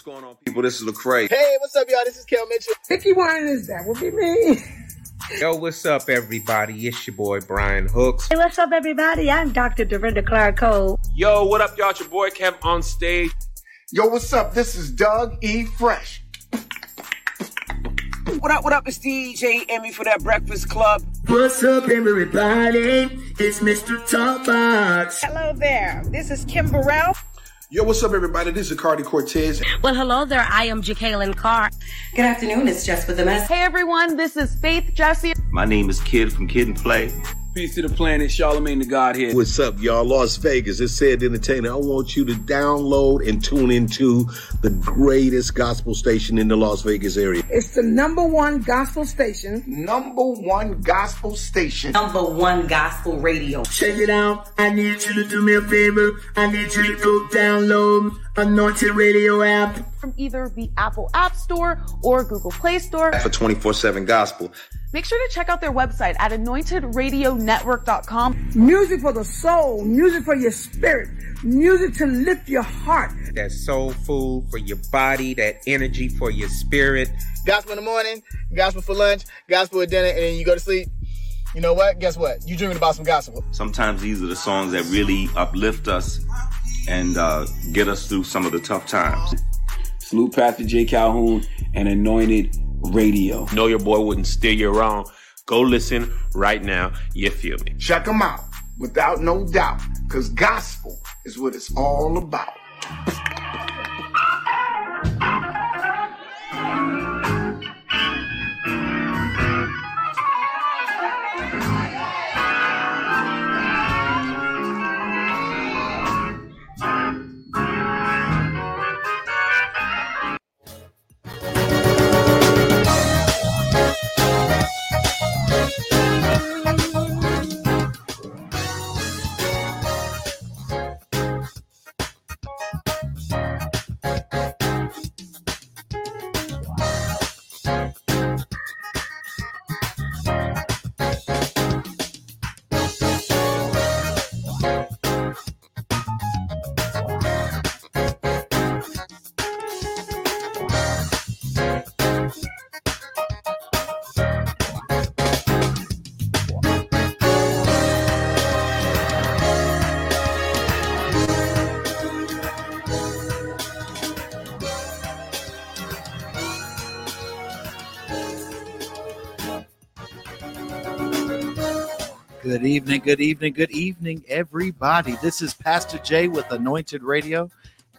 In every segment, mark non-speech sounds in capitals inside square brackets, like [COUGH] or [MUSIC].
What's going on, people? This is Lecrae. Hey, what's up, y'all? This is Kel Mitchell. Vicky is that would be me. Yo, what's up, everybody? It's your boy Brian Hooks. Hey, what's up, everybody? I'm Dr. Dorinda Clark Cole. Yo, what up, y'all? It's your boy Kev on stage. Yo, what's up? This is Doug E. Fresh. What up, what up? It's DJ Envy for that Breakfast Club. What's up, everybody? It's Mr. Talkbox. Hello there. This is Kim Burrell. Yo, what's up, everybody? This is Cardi Cortez. Well, hello there. I am Jacqueline Carr. Good afternoon. It's Jess with the mess. Hey, everyone. This is Faith Jesse. My name is Kid from Kid and Play. Peace to the planet, Charlemagne the God here. What's up, y'all? Las Vegas. It's said entertainer. I want you to download and tune into the greatest gospel station in the Las Vegas area. It's the number one gospel station. Number one gospel station. Number one gospel radio. Check it out. I need you to do me a favor. I need you to go download Anointed Radio app. From either the Apple App Store or Google Play Store. For 24 7 gospel. Make sure to check out their website at anointedradionetwork.com. Music for the soul, music for your spirit, music to lift your heart. That soul food for your body, that energy for your spirit. Gospel in the morning, gospel for lunch, gospel at dinner, and then you go to sleep. You know what? Guess what? You're dreaming about some gospel. Sometimes these are the songs that really uplift us and uh, get us through some of the tough times. Salute Pastor J. Calhoun and Anointed Radio. Know your boy wouldn't steer you wrong. Go listen right now. You feel me? Check them out without no doubt, because gospel is what it's all about. Good evening, good evening, good evening, everybody. This is Pastor Jay with Anointed Radio.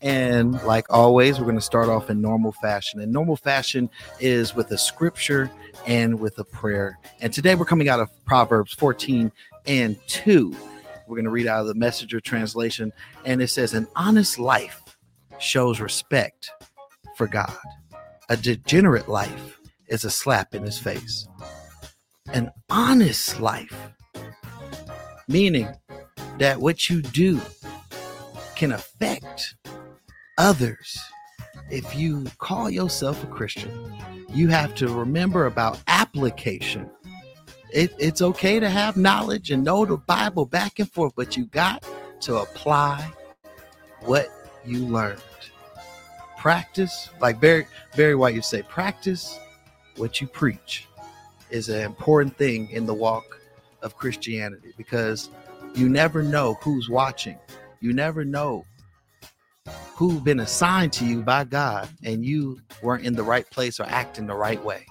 And like always, we're going to start off in normal fashion. And normal fashion is with a scripture and with a prayer. And today we're coming out of Proverbs 14 and 2. We're going to read out of the messenger translation. And it says, An honest life shows respect for God, a degenerate life is a slap in his face. An honest life meaning that what you do can affect others. If you call yourself a Christian, you have to remember about application. It, it's okay to have knowledge and know the Bible back and forth, but you got to apply what you learned. Practice, like Barry, Barry White you say, practice what you preach is an important thing in the walk of Christianity because you never know who's watching. You never know who's been assigned to you by God and you weren't in the right place or acting the right way.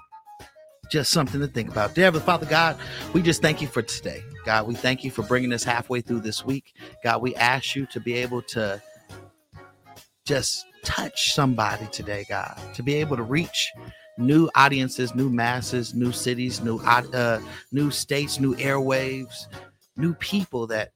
Just something to think about. Dear Heavenly Father God, we just thank you for today. God, we thank you for bringing us halfway through this week. God, we ask you to be able to just touch somebody today, God, to be able to reach new audiences, new masses, new cities, new uh, new states, new airwaves, new people that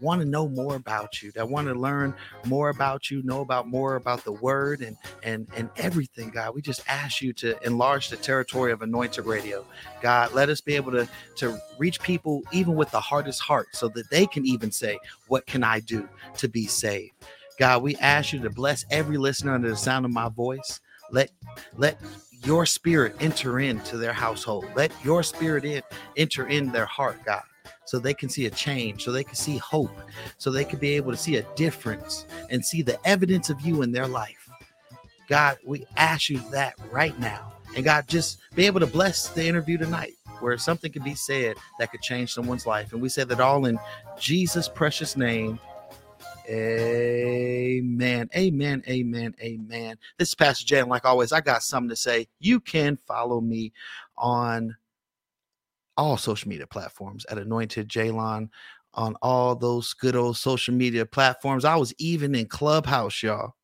want to know more about you, that want to learn more about you, know about more about the word and and and everything, God. We just ask you to enlarge the territory of Anointed Radio. God, let us be able to to reach people even with the hardest heart so that they can even say, What can I do to be saved? God, we ask you to bless every listener under the sound of my voice. Let let your spirit enter into their household. Let your spirit in enter in their heart, God, so they can see a change, so they can see hope, so they can be able to see a difference and see the evidence of you in their life. God, we ask you that right now. And God, just be able to bless the interview tonight where something could be said that could change someone's life. And we say that all in Jesus' precious name. Amen. Amen. Amen. Amen. This is Pastor Jay. And like always, I got something to say. You can follow me on all social media platforms at Anointed Jaylon on all those good old social media platforms. I was even in Clubhouse, y'all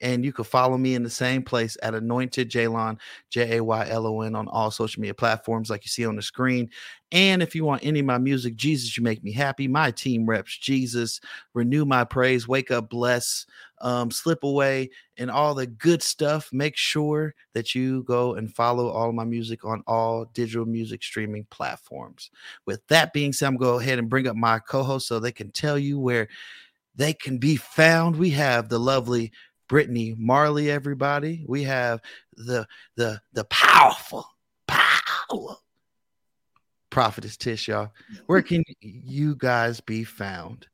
and you can follow me in the same place at Anointed Jaylon, J A Y L O N, on all social media platforms like you see on the screen. And if you want any of my music, Jesus, you make me happy. My team reps Jesus, renew my praise, wake up, bless, um, slip away, and all the good stuff. Make sure that you go and follow all my music on all digital music streaming platforms. With that being said, I'm going to go ahead and bring up my co host so they can tell you where they can be found. We have the lovely Brittany Marley, everybody. We have the the the powerful, power prophetess Tish, y'all. Where can [LAUGHS] you guys be found?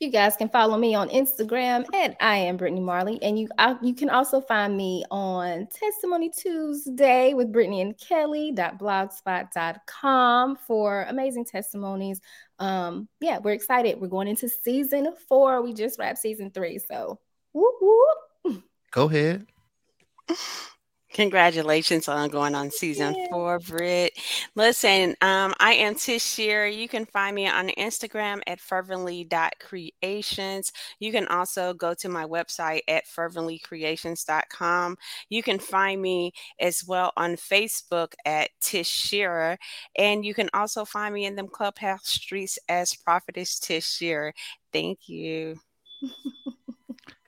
You guys can follow me on Instagram at I am Brittany Marley, and you uh, you can also find me on Testimony Tuesday with Brittany and Kelly Kelly.blogspot.com for amazing testimonies. Um, yeah, we're excited. We're going into season four. We just wrapped season three, so whoop whoop. Go ahead. Congratulations on going on season yeah. four, Britt. Listen, um, I am Tish Shearer. You can find me on Instagram at fervently.creations. You can also go to my website at ferventlycreations.com. You can find me as well on Facebook at Tish Shearer. And you can also find me in them clubhouse streets as Prophetess Tish Shearer. Thank you. [LAUGHS]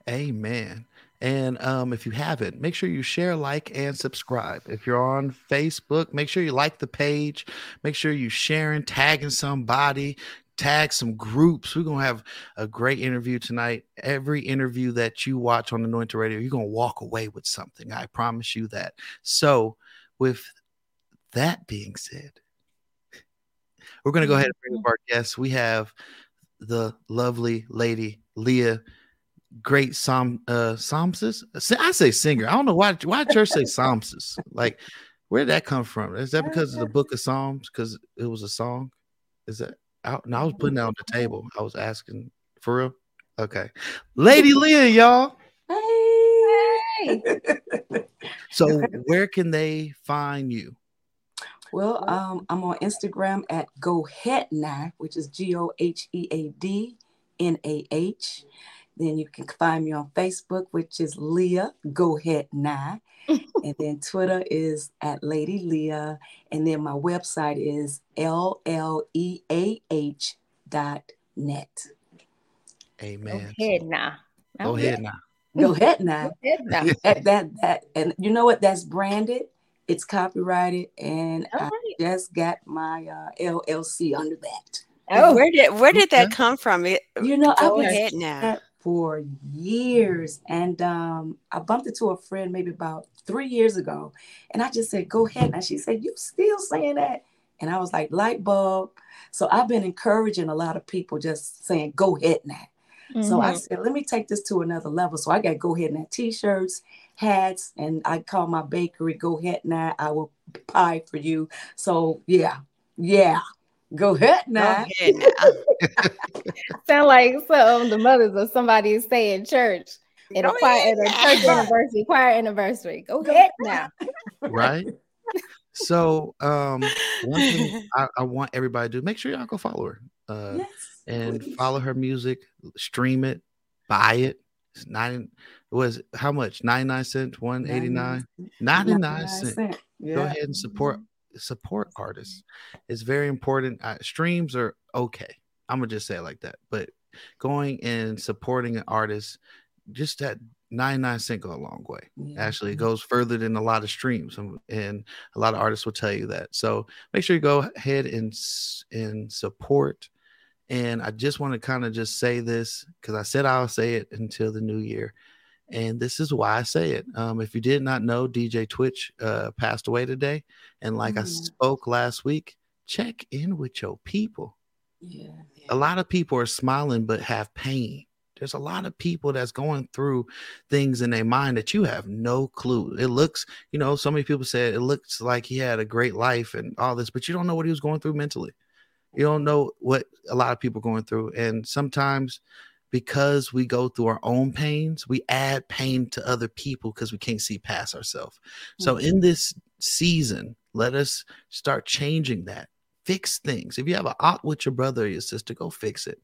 Amen. And um, if you haven't, make sure you share, like, and subscribe. If you're on Facebook, make sure you like the page. Make sure you sharing, tagging somebody, tag some groups. We're gonna have a great interview tonight. Every interview that you watch on Anointed Radio, you're gonna walk away with something. I promise you that. So, with that being said, we're gonna go ahead and bring up our guests. We have the lovely lady Leah great psalm uh psalmist. I say singer. I don't know why why church say [LAUGHS] psalmist. Like, where did that come from? Is that because of the book of Psalms? Because it was a song? Is that out? No, I was putting that on the table. I was asking for real. Okay. Lady [LAUGHS] Leah, y'all. Hey. [LAUGHS] so where can they find you? Well, um, I'm on Instagram at Go Head Nah, which is G O H E A D N A H. Then you can find me on Facebook, which is Leah Go Ahead Nah. [LAUGHS] and then Twitter is at Lady Leah. And then my website is L L E A H dot net. Amen. Go ahead now. Go ahead now. Go ahead now. Go ahead now. that, that that and you know what? That's branded. It's copyrighted, and All I just got my uh, LLC under that. Oh, where did where did that come from? It You know, I was ahead now. For years, and um, I bumped into a friend maybe about three years ago, and I just said, "Go ahead." And she said, "You still saying that?" And I was like, "Light bulb." So I've been encouraging a lot of people, just saying, "Go ahead now." So I Mhm. said, "Let me take this to another level." So I got go ahead now t-shirts, hats, and I call my bakery "Go ahead now." I will pie for you. So yeah, yeah. Go ahead now. Go ahead [LAUGHS] now. Sound like some of the mothers of somebody is saying church at a Go choir ahead at a church anniversary, choir anniversary. Go ahead now. right? So, um, one thing [LAUGHS] I, I want everybody to do: make sure y'all go follow her, uh, Yes, and please. follow her music, stream it, buy it. It's nine. It was how much? Ninety nine cent. One eighty nine. Ninety nine cent. Go Yeah. ahead and support support artists. It's very important. Uh, streams are okay. I'm gonna just say it like that. But going and supporting an artist, just that 99 cent go a long way. Yeah. Actually, it goes further than a lot of streams, and, and a lot of artists will tell you that. So make sure you go ahead and and support. And I just want to kind of just say this because I said I'll say it until the new year. And this is why I say it. Um, if you did not know, DJ Twitch uh, passed away today. And like I Mm. spoke last week, check in with your people. Yeah. A lot of people are smiling but have pain. There's a lot of people that's going through things in their mind that you have no clue. It looks, you know, so many people said it looks like he had a great life and all this, but you don't know what he was going through mentally. You don't know what a lot of people are going through. And sometimes because we go through our own pains, we add pain to other people because we can't see past ourselves. So Mm-hmm. in this season, let us start changing that. Fix things. If you have an out with your brother or your sister, go fix it.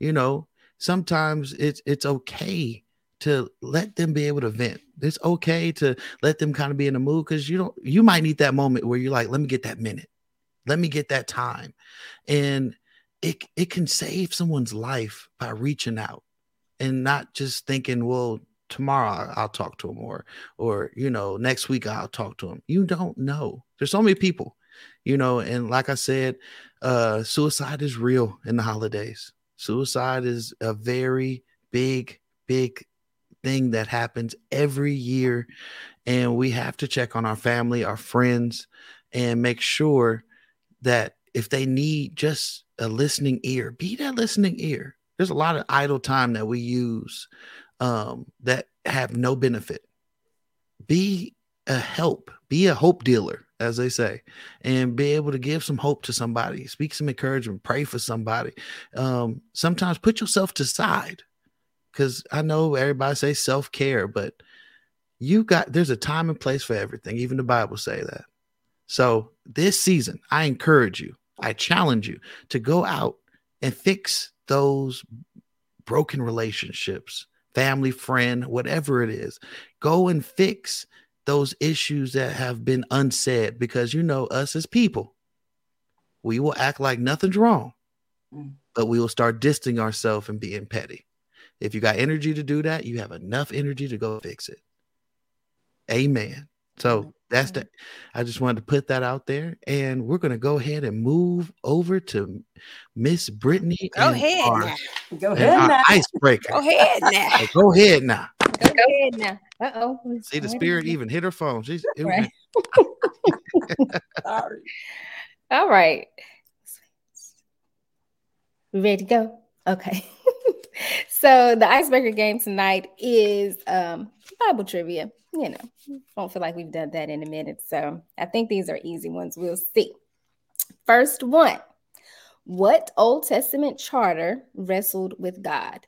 You know, sometimes it's it's okay to let them be able to vent. It's okay to let them kind of be in the mood because you don't you might need that moment where you're like, let me get that minute. Let me get that time. And it it can save someone's life by reaching out and not just thinking, well, tomorrow I'll, talk to him or or you know, next week I'll talk to him. You don't know. There's so many people, you know, and like I said, uh suicide is real in the holidays. Suicide is a very big, big thing that happens every year. And we have to check on our family, our friends, and make sure that if they need just a listening ear, be that listening ear. There's a lot of idle time that we use um, that have no benefit. Be a help, be a hope dealer, as they say, and be able to give some hope to somebody, speak some encouragement, pray for somebody. Um, sometimes put yourself to side because I know everybody say self care, but you got there's a time and place for everything. Even the Bible say that. So this season, I encourage you, I challenge you to go out and fix those broken relationships, family, friend, whatever it is. Go and fix those issues that have been unsaid because you know us as people, we will act like nothing's wrong, mm. but we will start distancing ourselves and being petty. If you got energy to do that, you have enough energy to go fix it. Amen. So that's the I just wanted to put that out there. And we're gonna go ahead and move over to Miss Brittany. Go ahead our- now. Go ahead our now. Icebreaker. Go ahead now. [LAUGHS] So go ahead now. Go ahead now. Uh oh. See the spirit even hit her phone. She's it Right. [LAUGHS] Sorry. All right. We ready to go? Okay. So the icebreaker game tonight is um Bible trivia. You know, don't feel like we've done that in a minute. So I think these are easy ones. We'll see. First one. What Old Testament charter wrestled with God?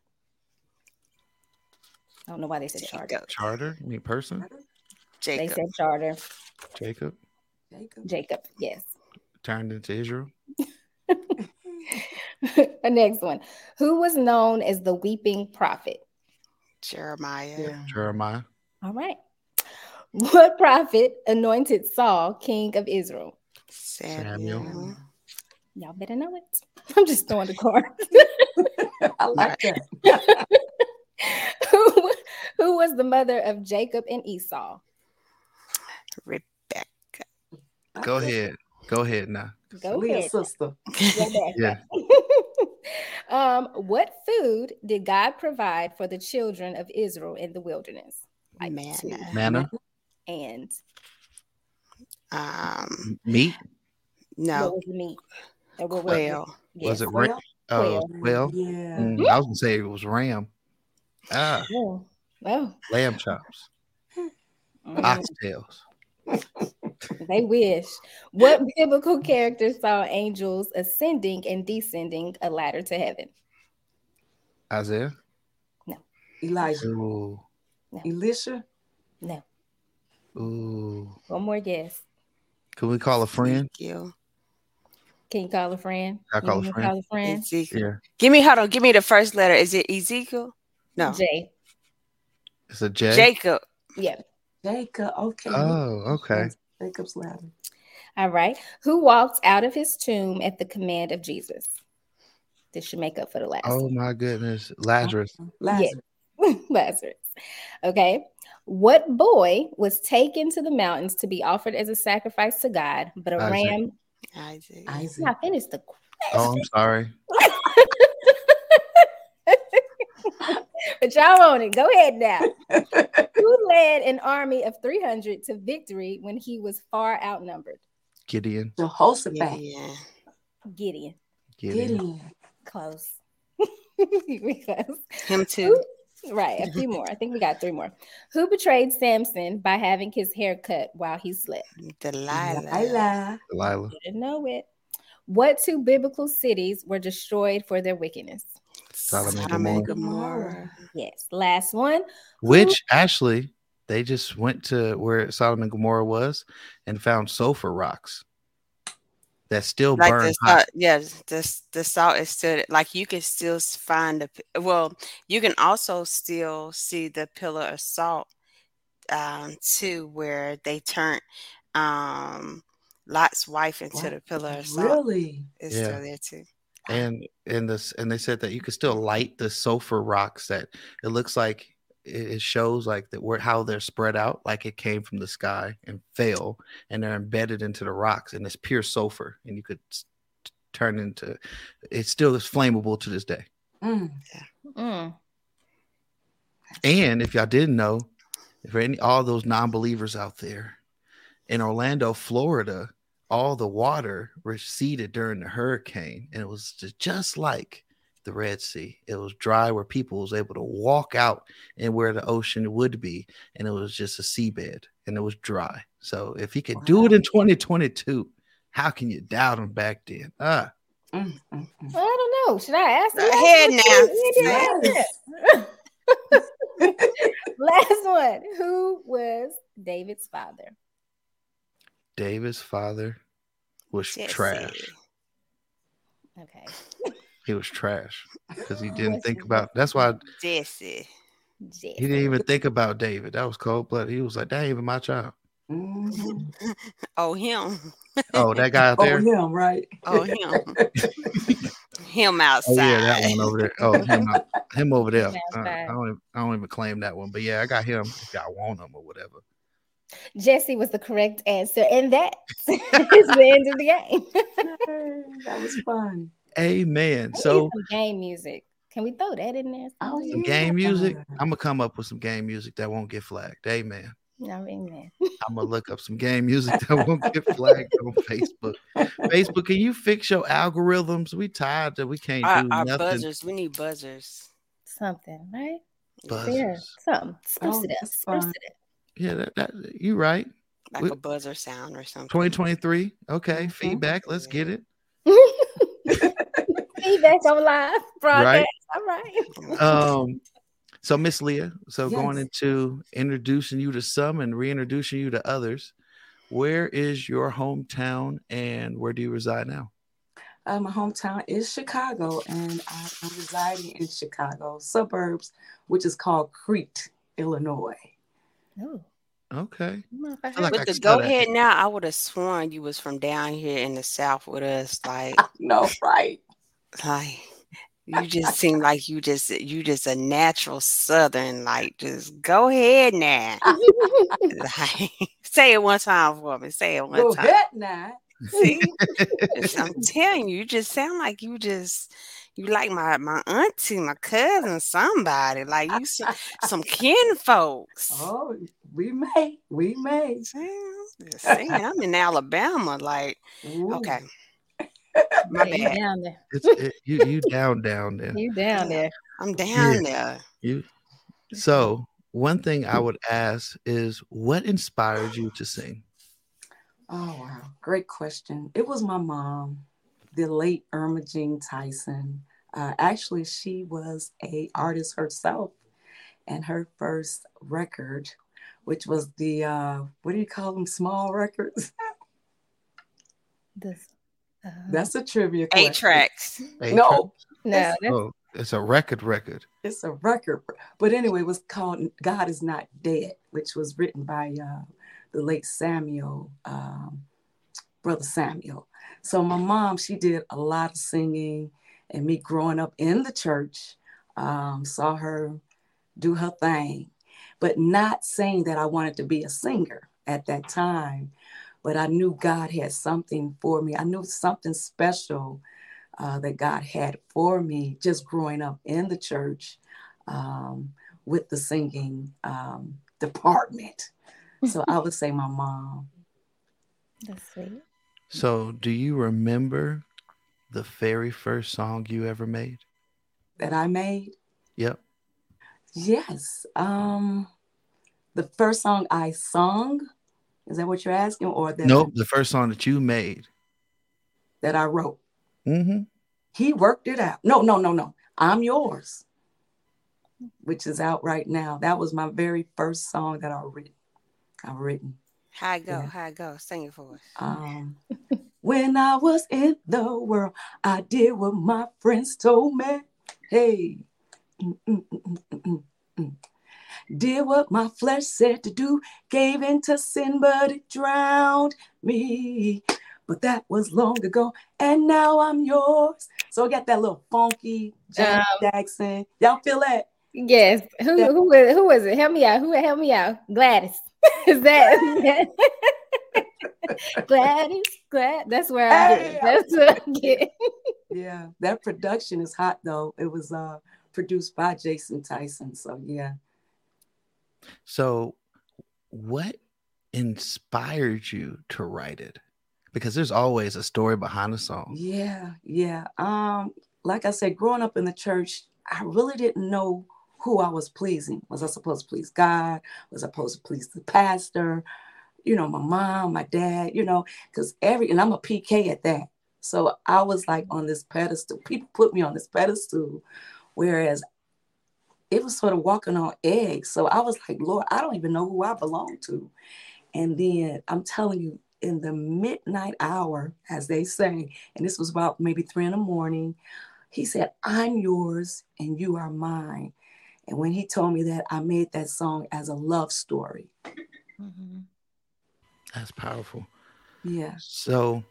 I don't know why they said charter. Charter, you mean person? They said charter. Jacob. Jacob Jacob, yes. turned into Israel. [LAUGHS] [LAUGHS] the next one. Who was known as the weeping prophet? Jeremiah. Jeremiah. All right. What prophet anointed Saul king of Israel? Samuel. Y'all better know it. [LAUGHS] I'm just throwing the card. [LAUGHS] I like that. who, who was the mother of Jacob and Esau? Rebecca. Go ahead. Go ahead now. Go Leah's ahead. sister. [LAUGHS] Yeah. [LAUGHS] um, what food did God provide for the children of Israel in the wilderness? Like Manna. two. Manna, And Um, meat. what no, was the meat? Or what was it? quail. Was it Quail? ram? Oh, Quail. well. Yeah. Mm, I was gonna say it was ram. Ah, Oh, oh. lamb chops, Mm, oxtails. [LAUGHS] they wish. What biblical character saw angels ascending and descending a ladder to heaven? Isaiah. No. Elijah. Ooh, Elisha. No. ooh. One more guess. Can we call a friend? Ezekiel. Can you call a friend? I call You a friend. Call a friend. Ezekiel. Yeah, Give me hold on. Give me the first letter. Is it Ezekiel? No. J. it's a J. Jacob. Yeah. Jacob. Okay. Oh, okay. Jacob's ladder. All right. Who walked out of his tomb at the command of Jesus? This should make up for the last. Oh my goodness, Lazarus. Uh-huh. Lazarus. [LAUGHS] Lazarus. Okay. What boy was taken to the mountains to be offered as a sacrifice to God, but a Isaac. ram? Isaac. Isaac. Not finished the Oh, I'm sorry. [LAUGHS] but y'all on it. Go ahead now. [LAUGHS] Who led an army of 300 to victory when he was far outnumbered? Gideon. Jehoshaphat. Yeah. Gideon. Gideon. Gideon. Close. [LAUGHS] because him too. Who, right, a few more. I think we got three more. Who betrayed Samson by having his hair cut while he slept? Delilah. Delilah. Delilah. Didn't know it. What two biblical cities were destroyed for their wickedness? Sodom and Gomorrah. Gomorrah. Yes. Last one. Which actually they just went to where Sodom and Gomorrah was and found sulfur rocks that still Like burn the hot. salt, yeah, the the salt is still like you can still find the well, you can also still see the pillar of salt um too, where they turned um Lot's wife into the pillar of salt. Really? It's Yeah. still there too. And and this and they said that you could still light the sulfur rocks that it looks like it it shows like that where how they're spread out like it came from the sky and fell and they're embedded into the rocks and it's pure sulfur and you could s- t- turn into it still is flammable to this day Mm. Mm. and if y'all didn't know for any all those non-believers out there in orlando florida all the water receded during the hurricane and it was just, just like the red sea it was dry where people was able to walk out and where the ocean would be and it was just a seabed and it was dry so if he could do it in 2022 how can you doubt him back then ah Mm, mm, mm. I don't know. Should I ask? the Go ahead now. [LAUGHS] Last one. Who was David's father? david's father was Jesse. trash Okay. he was trash because he [LAUGHS] didn't think about that's why Jesse. Jesse. He didn't even think about David. That was cold blooded. He was like, that ain't even my child. Mhm. [LAUGHS] Oh him. Oh, that guy out there. [LAUGHS] Oh, there. him, right? Oh him. him Oh outside. yeah, that one over there. Oh, him, out- him over there. Him Uh. I don't, even, I don't even claim that one, but yeah, I got him. If y'all want him or whatever. Jesse was the correct answer, and that [LAUGHS] is the end of the game. [LAUGHS] that was fun. Amen. We So some game music. Can we throw that in there? Oh, some yeah. game music. Uh-huh. I'm gonna come up with some game music that won't get flagged. Amen. Oh, amen. I'm gonna look up some game music that [LAUGHS] won't get flagged on Facebook. Facebook, can you fix your algorithms? We tired that we can't Our, do our nothing. buzzers. We need buzzers. Something, right? Buzzers. Yeah, something. Spruce Oh, it up. that's Spruce it up. Yeah, that, that you right. Like We- a buzzer sound or something. 2023. Okay, Mhm. feedback. Let's get it. [LAUGHS] Feedback on live [LAUGHS] broadcast. All right. Um, so Miss Leah, so going into introducing you to some and reintroducing you to others, where is your hometown and where do you reside now? Uh, my hometown is Chicago, and I, I'm residing in Chicago suburbs, which is called Crete, Illinois. Oh, Okay. I don't know if I I feel heard like With can the go ahead now, I would have sworn you was from down here in the south with us. Like, [LAUGHS] No, right? like you just seem like you just you just a natural southern. Like, just go ahead now. [LAUGHS] like, [LAUGHS] say it one time for me. Say it one Go time. ahead now. See, I'm telling you, you just sound like you just you like my my auntie, my cousin, somebody like you some, [LAUGHS] some kin folks. Oh, we may, we may. See, just I'm in Alabama. Like, Ooh. okay, my Yeah, you bad. down there. It's it, you you down down there. You down there. I'm down there. You so one thing I would ask is what inspired you to sing? Oh wow, great question. It was my mom, the late Irma Jean Tyson. Uh, actually, she was a artist herself, and her first record, which was the uh, what do you call them, small records? [LAUGHS] This, uh, That's a trivia question. Eight tracks. Eight No, tracks? no, Oh, it's a record record. it's a record. But anyway, it was called "God Is Not Dead," which was written by uh, the late Samuel, um, brother Samuel. So my mom, she did a lot of singing, and me growing up in the church, um, saw her do her thing, but not saying that I wanted to be a singer at that time. But I knew God had something for me. I knew something special uh, that God had for me just growing up in the church um, with the singing um, [LAUGHS] department. So I would say my mom. that's sweet. So do you remember the very first song you ever made? that I made. Yep. Yes. Um, the first song I sung. Is that what you're asking, or that? Nope. The first song that you made. That I wrote. Mm-hmm. He worked it out. No, no, no, no. I'm yours, which is out right now. That was my very first song that I written. I've written. How go? Yeah. How go? Sing it for us. Um, when I was in the world, I did what my friends told me. Hey. Mm-mm-mm-mm-mm. Did what my flesh said to do, gave into sin, but it drowned me. But that was long ago, and now I'm yours. So I got that little funky Janet um, Jackson. Y'all feel that? Yes. Who that, who is who is it? Help me out. Who help me out? Gladys. [LAUGHS] is that Gladys? [LAUGHS] Glad that's where I get. That's what I get. yeah, that production is hot though. It was uh produced by Jason Tyson. So yeah. So what inspired you to write it? Because there's always a story behind a song. Yeah, yeah. Um, like I said, growing up in the church, I really didn't know who I was pleasing. Was I supposed to please God? Was I supposed to please the pastor? You know, my mom, my dad, you know, because every and I'm a PK at that. So I was like on this pedestal. People put me on this pedestal, whereas it was sort of walking on eggs. So I was like, Lord, I don't even know who I belong to. And then I'm telling you, in the midnight hour, as they say, and this was about maybe three in the morning, he said, I'm yours and you are mine. And when he told me that, I made that song as a love story. Mm-hmm. That's powerful. Yeah. So,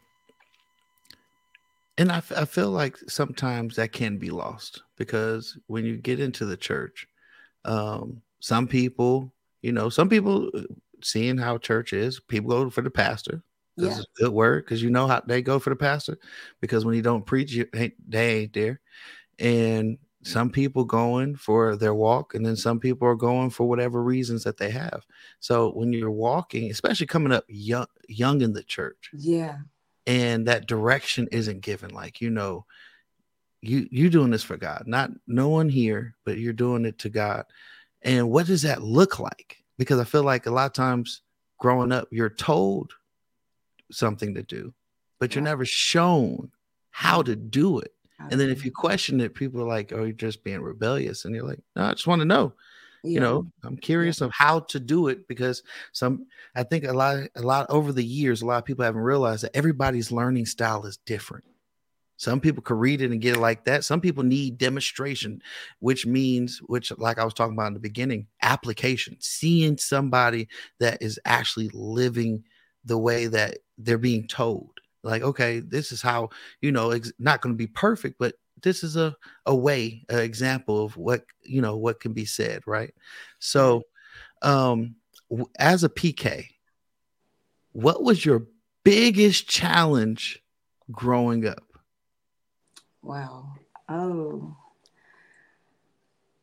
and I, I feel like sometimes that can be lost because when you get into the church, um, some people, you know, some people uh, seeing how church is, people go for the pastor. This yeah. is good word because you know how they go for the pastor because when you don't preach, you ain't, they ain't there. And some people going for their walk and then some people are going for whatever reasons that they have. So when you're walking especially coming up young young in the church yeah. and that direction isn't given like you know you you doing this for god not no one here but you're doing it to god. And what does that look like? Because i feel like a lot of times growing up you're told something to do but you're never shown how to do it and then if you question it, people are like, "Oh, you're just being rebellious," and you're like, "No, I just want to know." Yeah. You know, I'm curious yeah. of how to do it because some, I think a lot, a lot over the years, a lot of people haven't realized that everybody's learning style is different. Some people can read it and get it like that. Some people need demonstration, which means, which, like I was talking about in the beginning, application, seeing somebody that is actually living the way that they're being told like okay this is how you know it's not going to be perfect but this is a a way an example of what you know what can be said right? So um as a pk what was your biggest challenge growing up? Wow. Oh.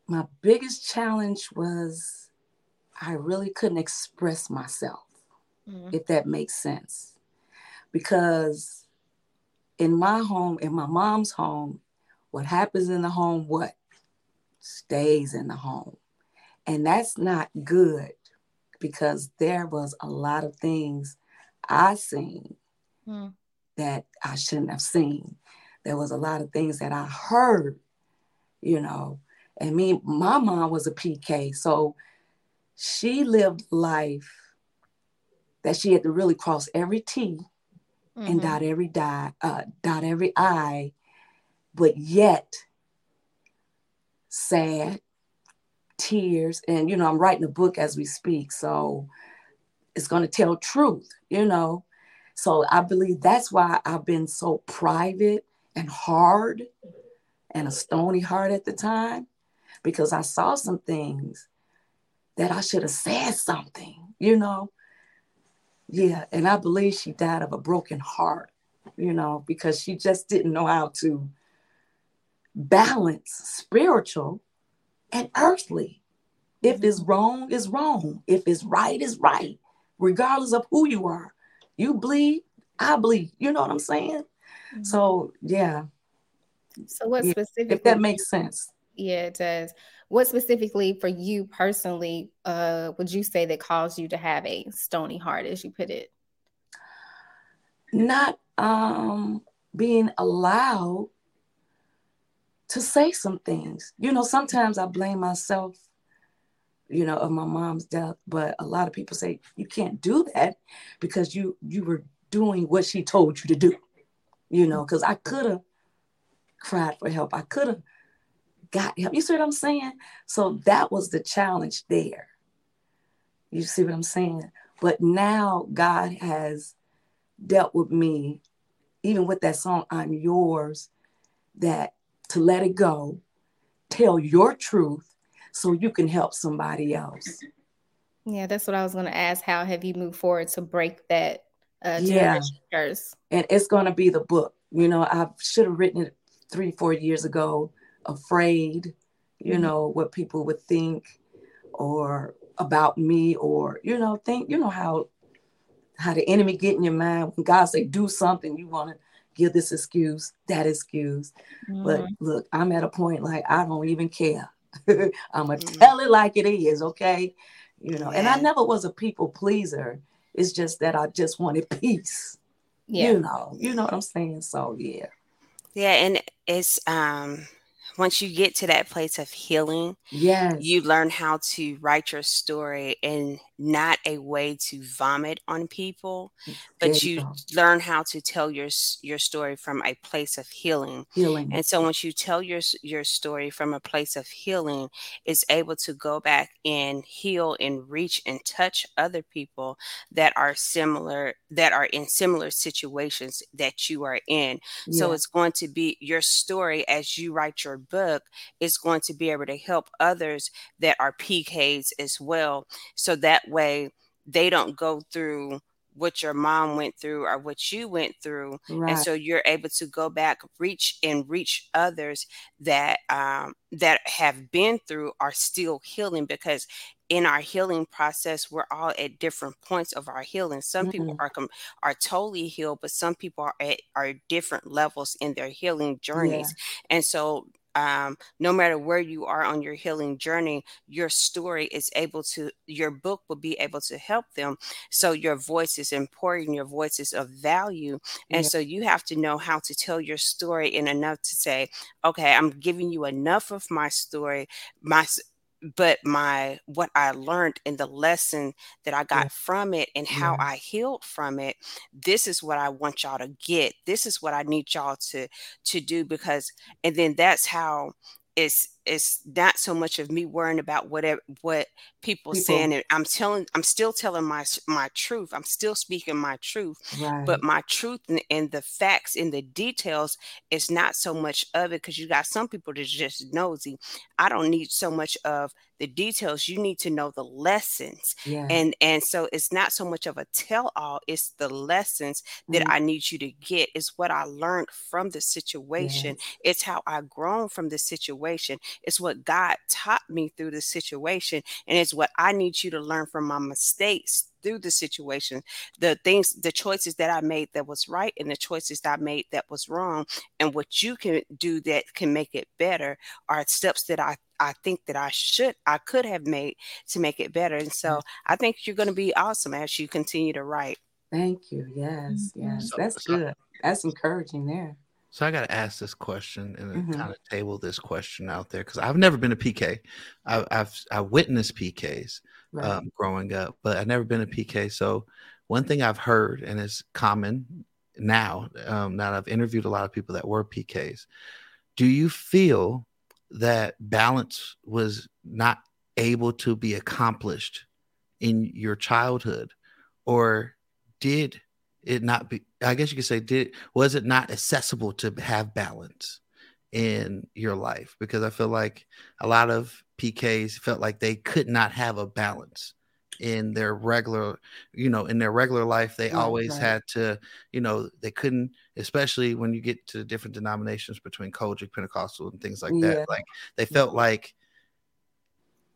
My biggest challenge was i really couldn't express myself mm-hmm. if that makes sense because in my home, in my mom's home, what happens in the home, what stays in the home. And that's not good because there was a lot of things I seen hmm. that I shouldn't have seen. There was a lot of things that I heard, you know. And me, my mom was a PK, so she lived life that she had to really cross every T mm-hmm. and dot every dot, uh, dot every I, but yet sad, tears, and you know, I'm writing a book as we speak, so it's going to tell truth, you know. So I believe that's why I've been so private and hard and a stony heart at the time because I saw some things that I should have said something, you know. Yeah, and I believe she died of a broken heart, you know, because she just didn't know how to balance spiritual and earthly. If it's mm-hmm. wrong, it's wrong. If it's right, it's right, regardless of who you are. You bleed, I bleed. You know what I'm saying? Mm-hmm. So, yeah. So what specifically if that makes sense. Yeah, it does. What specifically for you personally uh would you say that caused you to have a stony heart as you put it? Not um being allowed to say some things. You know, sometimes I blame myself, you know, of my mom's death, but a lot of people say you can't do that because you you were doing what she told you to do. You know, because I could have cried for help. I could have got help. You see what I'm saying? So that was the challenge there. You see what I'm saying? But now God has dealt with me, even with that song, I'm yours, that to let it go, tell your truth so you can help somebody else. Yeah, that's what I was going to ask. How have you moved forward to break that uh, Yeah. curse? And it's going to be the book. You know, I should have written it three, four years ago, afraid, you Mhm. know, what people would think or about me or, you know, think, you know, how how the enemy get in your mind when God say do something, you want to give this excuse, that excuse. But Mhm. look, I'm at a point like I don't even care. [LAUGHS] I'm gonna tell it like it is, okay? You know, and I never was a people pleaser. It's just that I just wanted [LAUGHS] peace. Yeah. You know, you know what I'm saying? So yeah. Yeah, and it's um once you get to that place of healing, Yes. you learn how to write your story in not a way to vomit on people, mm, but you go. learn how to tell your your story from a place of healing. Healing. And so once you tell your your story from a place of healing, it's able to go back and heal and reach and touch other people that are similar that are in similar situations that you are in. So it's going to be your story as you write your book is going to be able to help others that are PKs as well. So that way they don't go through what your mom went through or what you went through. And so you're able to go back reach and reach others that um, that have been through are still healing because in our healing process we're all at different points of our healing. Some people Mhm. are are totally healed but some people are at are different levels in their healing journeys. And so um, no matter where you are on your healing journey, your story is able to, your book will be able to help them. So your voice is important, your voice is of value. And Yeah. so you have to know how to tell your story in enough to say, okay, I'm giving you enough of my story, my but my what I learned and the lesson that I got from it and how Yeah. I healed from it, this is what I want y'all to get. This is what I need y'all to to do because and then that's how it's it's not so much of me worrying about whatever what people, People. saying and i'm telling i'm still telling my my truth i'm still speaking my truth Right. but my truth and, and the facts and the details is not so much of it because you got some people that's just nosy i don't need so much of the details you need to know the lessons Yeah. and and so it's not so much of a tell all it's the lessons that Mhm. i need you to get it's what i learned from the situation it's how i grown from the situation it's what god taught me through the situation and it's what i need you to learn from my mistakes through the situation the things the choices that i made that was right and the choices that i made that was wrong and what you can do that can make it better are steps that i I think that I should, I could have made to make it better. And so mm-hmm. I think you're going to be awesome as you continue to write. Thank you. Yes, yes. So- That's so- good. That's encouraging there. So I got to ask this question and Mhm. kind of table this question out there because I've never been a PK. I, I've I witnessed PKs Right. um, growing up, but I've never been a PK. So one thing I've heard and is common now, um, now that I've interviewed a lot of people that were PKs. Do you feel that balance was not able to be accomplished in your childhood, or did it not be? I guess you could say, did was it not accessible to have balance in your life? Because I feel like a lot of PKs felt like they could not have a balance in their regular, you know, in their regular life. They always right. had to, you know, they couldn't, especially when you get to different denominations between COGIC, Pentecostal, and things like that. Yeah. Like they felt like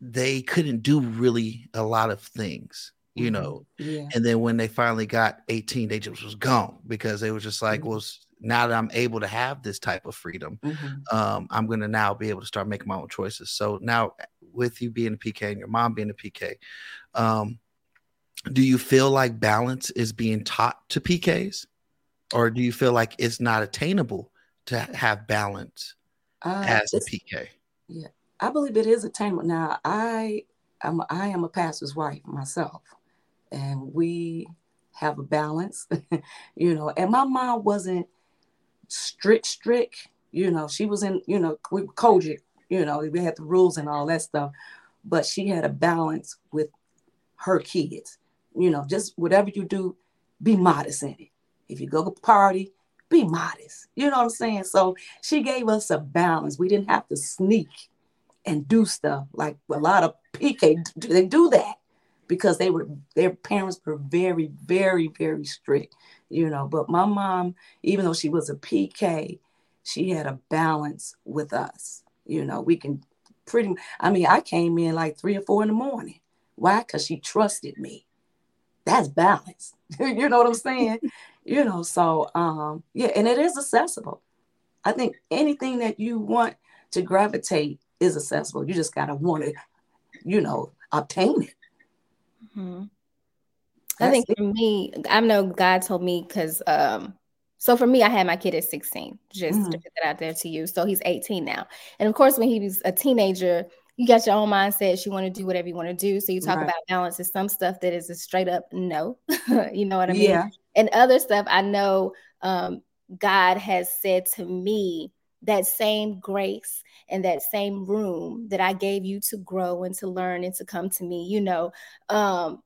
they couldn't do really a lot of things, you Mhm. know. Yeah. And then when they finally got 18, they just was gone because they was just like, well, now that I'm able to have this type of freedom, Mm-hmm. um, I'm going to now be able to start making my own choices. So now, with you being a PK and your mom being a PK, um, do you feel like balance is being taught to PKs, or do you feel like it's not attainable to have balance Uh, as a PK? Yeah, I believe it is attainable. Now, I am I am a pastor's wife myself, and we have a balance, [LAUGHS] you know. And my mom wasn't strict, strict. You know, she was in, you know, we were COGIC, you know, we had the rules and all that stuff, but she had a balance with her kids. You know, just whatever you do, be modest in it. If you go to party, be modest. You know what I'm saying? So she gave us a balance. We didn't have to sneak and do stuff like a lot of PK do- they do that because they were their parents were very very very strict you know. But my mom even though she was a PK she had a balance with us you know. We can pretty I mean I came in like 3 or 4 in the morning. Why? Cuz she trusted me. That's balance. [LAUGHS] You know what I'm saying? [LAUGHS] You know so um yeah and it is accessible. I think anything that you want to gravitate is accessible. You just gotta want to, you know, obtain it. Mhm. I think for me, I know God told me because um so for me, I had my kid at 16, just Mhm. to put that out there to you. So he's 18 now. And of course, when he was a teenager, you got your own mindset. You want to do whatever you want to do. So you talk Right. about balance is some stuff that is a straight up no. [LAUGHS] you know what I mean? Yeah. And other stuff I know um God has said to me that same grace and that same room that I gave you to grow and to learn and to come to me, you know, um,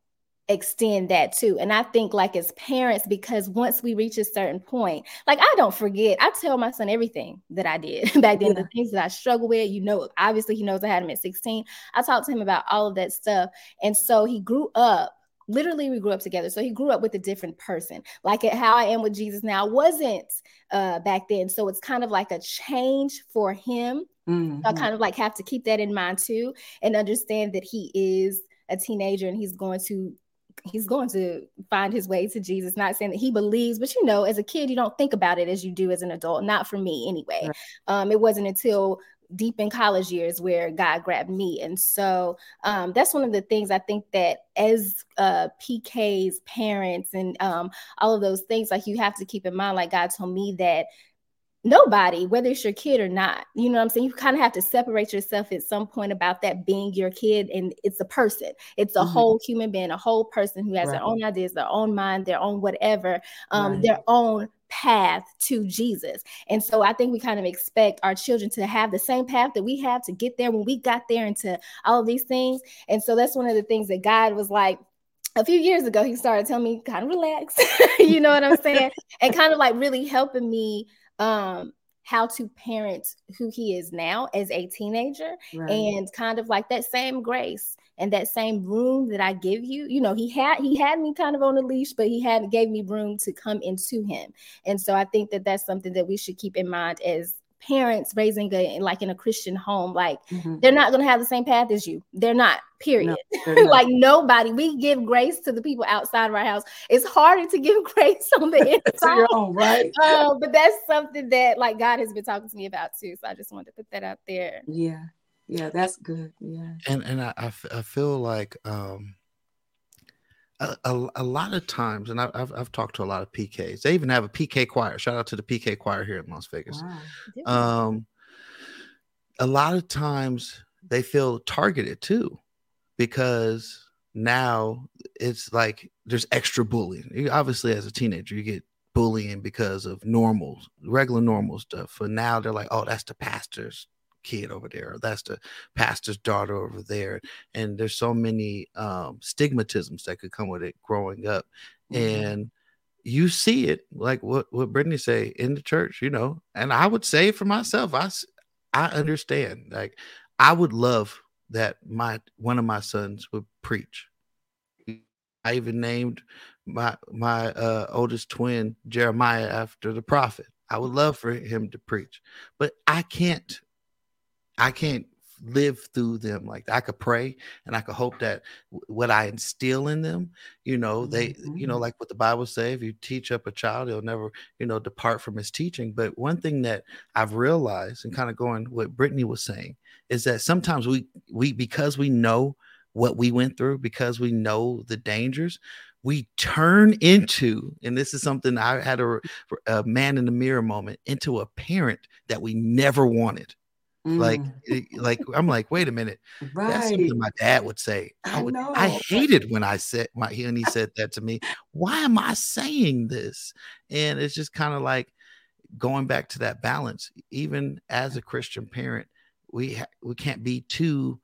extend that too. And I think, like, as parents, because once we reach a certain point, like, I don't forget, I tell my son everything that I did [LAUGHS] back then, the things that I struggle with, you know, obviously he knows I had him at 16. I talked to him about all of that stuff. And so he grew up literally we grew up together so he grew up with a different person. Like how i am with jesus now wasn't uh back then so it's kind of like a change for him. Mhm. so i kind of like have to keep that in mind too and understand that he is a teenager and he's going to he's going to find his way to jesus. Not saying that he believes but you know as a kid you don't think about it as you do as an adult not for me anyway. Um it wasn't until deep in college years where God grabbed me. And so um, that's one of the things I think that as uh, PK's parents and um, all of those things, like you have to keep in mind, like God told me that nobody, whether it's your kid or not, you know what I'm saying? You kind of have to separate yourself at some point about that being your kid. And it's a person, it's a Mhm. whole human being, a whole person who has their own ideas, their own mind, their own whatever, um, Right. their own path to Jesus. And so I think we kind of expect our children to have the same path that we have to get there when we got there into all of these things. And so that's one of the things that God was like, a few years ago, he started telling me, kind of relax, [LAUGHS] you know what I'm saying? and kind of like really helping me um how to parent who he is now as a teenager Right. and kind of like that same grace and that same room that I give you. You know, he had he had me kind of on a leash, but he had gave me room to come into him. And so I think that that's something that we should keep in mind as parents raising a like in a Christian home. Like Mhm. they're not going to have the same path as you. They're not. Period. [LAUGHS] they're not. like nobody. We give grace to the people outside of our house. It's harder to give [LAUGHS] grace on the [LAUGHS] inside. your own, right? Uh, but that's something that like God has been talking to me about too. So I just wanted to put that out there. Yeah. Yeah, that's good. Yeah. and and I, I f- I feel like um a, a, a lot of times and I, I've, I've talked to a lot of pks they even have a pk choir. Shout out to the pk choir here in las vegas. Um a lot of times they feel targeted too because now it's like there's extra bullying. You- obviously as a teenager you get bullying because of normal regular normal stuff but now they're like oh that's the pastor's kid over there or that's the pastor's daughter over there and there's so many um stigmatisms that could come with it growing up Mhm. and you see it like what what brittany say in the church you know and i would say for myself I, I understand like i would love that my one of my sons would preach i even named my my uh oldest twin jeremiah after the prophet i would love for him to preach but i can't I can't live through them. Like I could pray and I could hope that what I instill in them, you know, they, mm-hmm. you know, like what the Bible say, if you teach up a child, he'll never, you know, depart from his teaching. But one thing that I've realized and kind of going what Brittany was saying is that sometimes we we because we know what we went through, because we know the dangers, we turn into, and this is something I had a, a man in the mirror moment, into a parent that we never wanted. Mm. Like, like I'm like, wait a minute. Right. That's something my dad would say. I, would, I, I hated when I said when he, when he said that to me. Why am I saying this? And it's just kind of like going back to that balance. Even as a Christian parent, we ha- we can't be too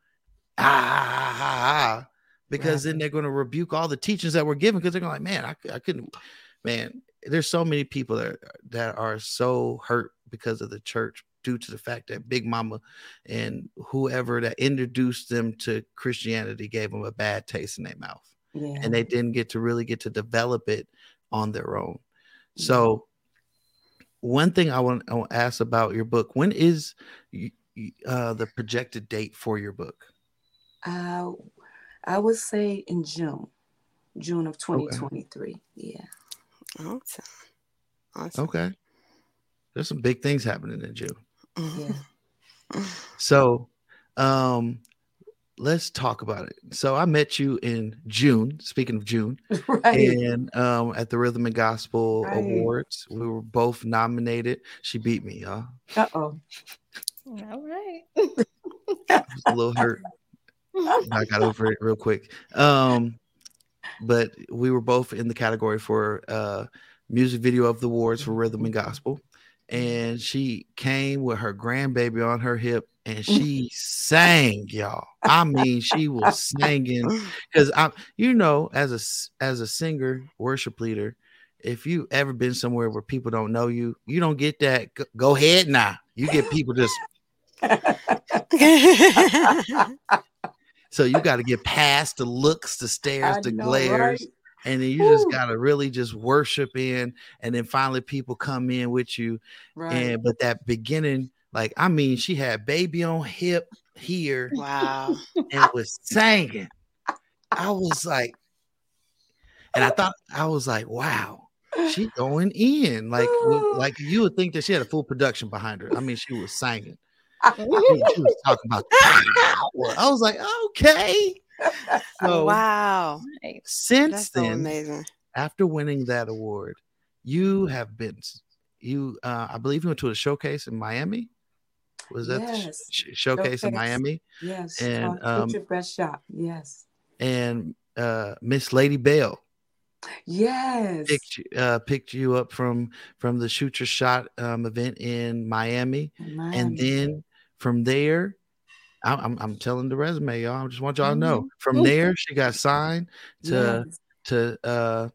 ah, ah, ah because right. then they're going to rebuke all the teachings that we're given because they're going like, man, I, I couldn't, man. There's so many people that that are so hurt because of the church due to the fact that Big Mama and whoever that introduced them to Christianity gave them a bad taste in their mouth, yeah. and they didn't get to really get to develop it on their own. Yeah. So, one thing I want, I want to ask about your book: when is uh, the projected date for your book? Uh, I would say in June, June of 2023. Okay. Yeah. Awesome. Awesome. Okay. There's some big things happening in June. Yeah. so, um, let's talk about it. So I met you in June. Speaking of June, [LAUGHS] right. and um, at the Rhythm and Gospel right. Awards, we were both nominated. She beat me, y'all. Uh oh. All right. a little hurt. I got over it real quick. Um, but we were both in the category for uh, music video of the awards for rhythm and gospel. Mm-hmm. And she came with her grandbaby on her hip and mm-hmm. she sang, y'all. I mean, she was singing because I, you know, as a as a singer, worship leader, if you ever been somewhere where people don't know you, you don't get that. Go ahead now. You get people just. [LAUGHS] So you got to get past the looks, the stares, I the know, glares. Right? And then you Woo. just gotta really just worship in, and then finally people come in with you. Right. And but that beginning, like I mean, she had baby on hip here. Wow. And was singing. I was like, and I thought I was like, wow, she going in. Like, [LAUGHS] like you would think that she had a full production behind her. I mean, she was singing she was [LAUGHS] talking about. I was like, okay. [LAUGHS] So, wow. Since That's then, so amazing. after winning that award, you have been you uh I believe you went to a showcase in Miami. Was that yes. sh- showcase, showcase, in Miami? Yes. And um Best Shop. Yes. And uh Miss Lady Bell. Yes. Picked, uh, picked you up from from the shoot your shot um, event in Miami, Miami, and then from there, I'm, I'm, I'm telling the resume, y'all. I just want y'all to know. Mm-hmm. From there, she got signed to yes. to uh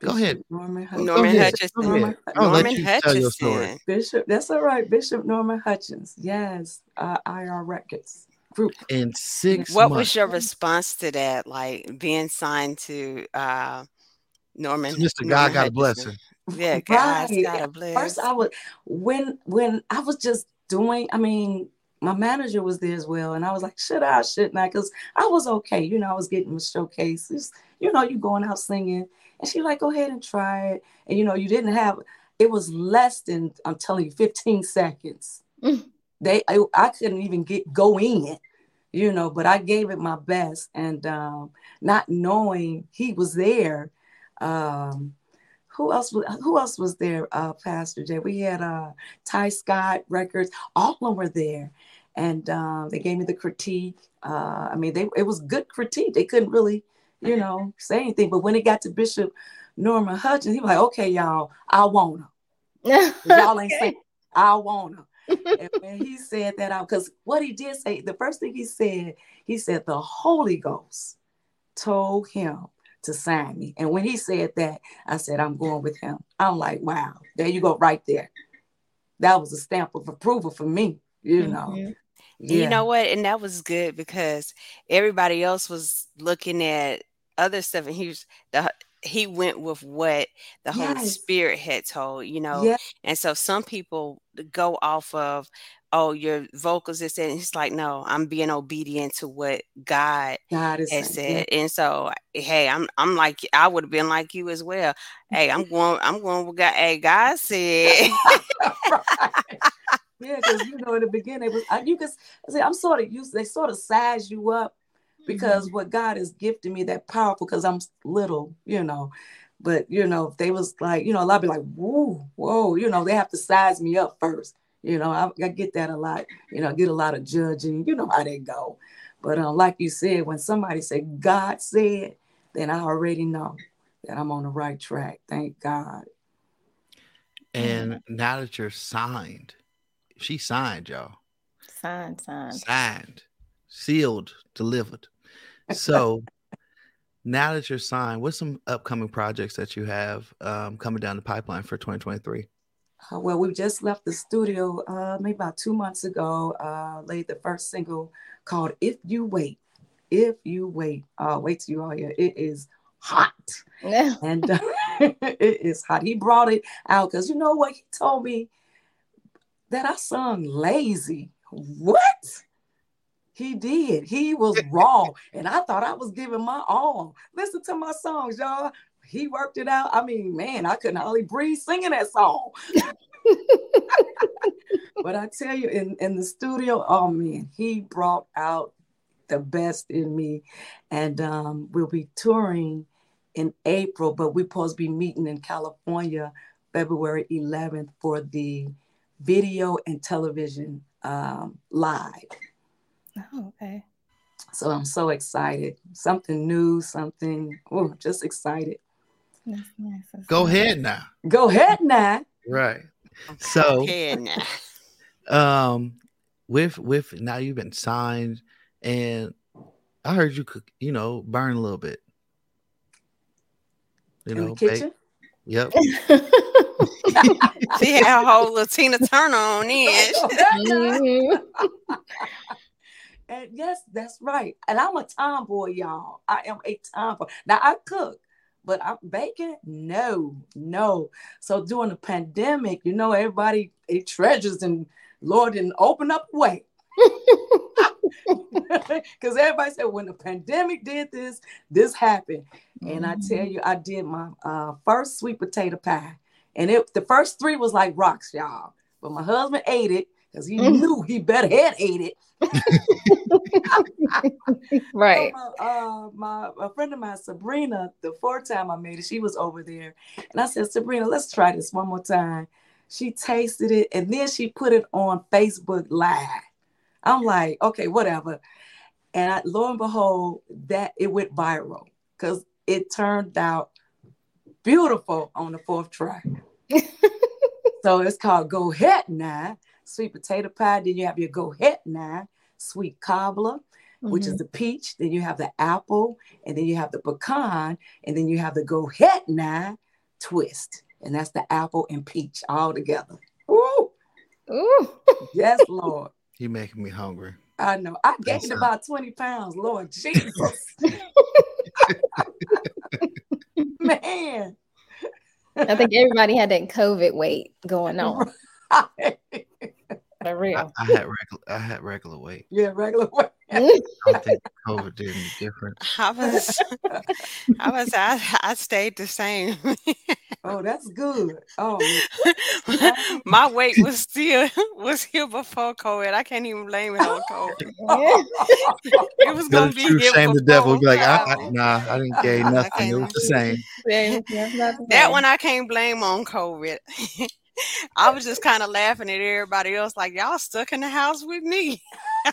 Go ahead. Norman, Hutchins. Norman Hutchins. Norman, Norman Hutchins. Bishop, that's all right. Bishop Norman Hutchins. Yes. Uh, IR Records group. In six What months. was your response to that? Like being signed to uh Norman. Mr. Norman God got a blessing. Yeah, [LAUGHS] God right. got a blessing. First, I was when when I was just doing. I mean, my manager was there as well, and I was like, should I, shouldn't I? Because I was okay. You know, I was getting the showcases. You know, you going out singing, and she like, go ahead and try it. And you know, you didn't have. It was less than I'm telling you, 15 seconds. Mm. [LAUGHS] They, I, I couldn't even get go in you know but i gave it my best and um, not knowing he was there um, who else was who else was there, uh, Pastor Jay? We had uh, Tyscot Records, all of them were there. And um, they gave me the critique. Uh, I mean, they it was good critique. They couldn't really, you [LAUGHS] know, say anything. But when it got to Bishop Norman Hutchins, he was like, okay, y'all, I want him. [LAUGHS] y'all ain't saying I want him. [LAUGHS] and when he said that out, because what he did say, the first thing he said, he said the Holy Ghost told him to sign me. And when he said that, I said, I'm going with him. I'm like, wow, there you go, right there. That was a stamp of approval for me, you know. Mm-hmm. Yeah. You know what? And that was good because everybody else was looking at other stuff, and he was the he went with what the yes. Holy Spirit had told, you know. Yes. And so some people go off of oh, your vocals is and he's like, no, I'm being obedient to what God, God has saying, said. And so, hey, I'm I'm like I would have been like you as well. Hey, I'm going, I'm going with God. Hey, God said. [LAUGHS] [LAUGHS] Yeah, because you know in the beginning it was I, you can say I'm sort of used. They sort of size you up mm-hmm. because what God has gifted me that powerful because I'm little, you know. But you know, they was like, you know, a lot be like, whoa, whoa, you know, they have to size me up first. You know, I, I get that a lot. You know, I get a lot of judging. You know how they go. But um, like you said, when somebody said God said, then I already know that I'm on the right track. Thank God. And now that you're signed, she signed, y'all. Signed, signed. Signed, sealed, delivered. So [LAUGHS] now that you're signed, what's some upcoming projects that you have um, coming down the pipeline for 2023? Uh, well, we just left the studio uh, maybe about two months ago. Uh, laid the first single called "If You Wait." If you wait, uh, wait till you all hear. It is hot, Yeah. [LAUGHS] and uh, [LAUGHS] it is hot. He brought it out because you know what he told me that I sung lazy. What? He did. He was raw, and I thought I was giving my all. Listen to my songs, y'all. He worked it out. I mean, man, I couldn't hardly breathe singing that song. [LAUGHS] but I tell you, in, in the studio, oh man, he brought out the best in me. And um, we'll be touring in April, but we're supposed to be meeting in California February 11th for the video and television um, live. Oh, okay. So I'm so excited. Something new, something, oh, just excited. That's nice. That's Go ahead now. Go ahead now. Right. So, Okay, now. um, with with now you've been signed, and I heard you could, you know, burn a little bit. You In know, the kitchen? Yep. She had a whole little Tina Turner on in. [LAUGHS] And yes, that's right. And I'm a tomboy, y'all. I am a tomboy. Now I cook, but I'm baking. No, no. So during the pandemic, you know, everybody they treasures and Lord didn't open up way. [LAUGHS] [LAUGHS] Because everybody said when the pandemic did this, this happened. And I tell you, I did my uh, first sweet potato pie. And it the first three was like rocks, y'all. But my husband ate it because he knew he better had ate it. [LAUGHS] Right. [LAUGHS] So, uh, my a friend of mine, Sabrina, the fourth time I made it, she was over there, and I said, Sabrina, let's try this one more time. She tasted it, and then she put it on Facebook Live. I'm like, okay, whatever. And I, lo and behold, that it went viral because it turned out beautiful on the fourth try. [LAUGHS] so it's called Go Ahead Now, sweet potato pie. Then you have your Go Ahead Now, sweet cobbler, which is mm-hmm. the peach. Then you have the apple, and then you have the pecan, and then you have the Go Ahead Now twist, and that's the apple and peach all together. Ooh, Ooh. yes, [LAUGHS] Lord. You're making me hungry. I know. I gained sir. about 20 pounds, Lord Jesus. [LAUGHS] Man. I think everybody had that COVID weight going on. [LAUGHS] For real. I had regular. I had regular weight. Yeah, regular [LAUGHS] weight. I don't think COVID did any different. [LAUGHS] I was, [LAUGHS] I was, I, I stayed the same. Oh, that's good. Oh, My weight was still was here before COVID. I can't even blame it on COVID. it was gonna be truth, here shame the devil. Be like, I, I, nah, I didn't gain nothing. It was the same. That one I can't blame on COVID. I was just kind of laughing at everybody else, like y'all stuck in the house with me.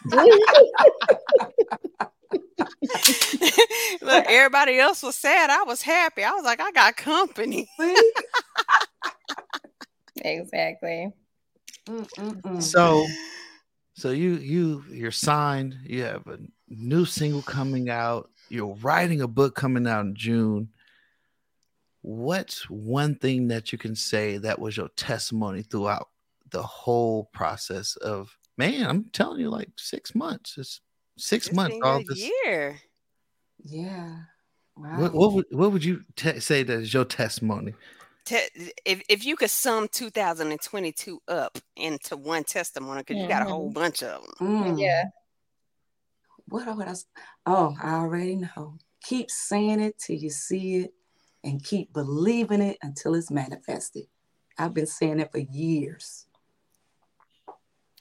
[LAUGHS] Look, everybody else was sad. I was happy. I was like, I got company. [LAUGHS] Exactly. So, so you you you're signed. You have a new single coming out. You're writing a book coming out in June. What's one thing that you can say that was your testimony throughout the whole process of man? I'm telling you, like six months. It's six It's months. All a this. year. Yeah. Wow. What, what would what would you te- say that is your testimony? if if you could sum 2022 up into one testimony, because you got a whole bunch of them. Mm. Yeah. What would I? s- Oh, I already know. Keep saying it till you see it, and keep believing it until it's manifested. I've been saying it for years.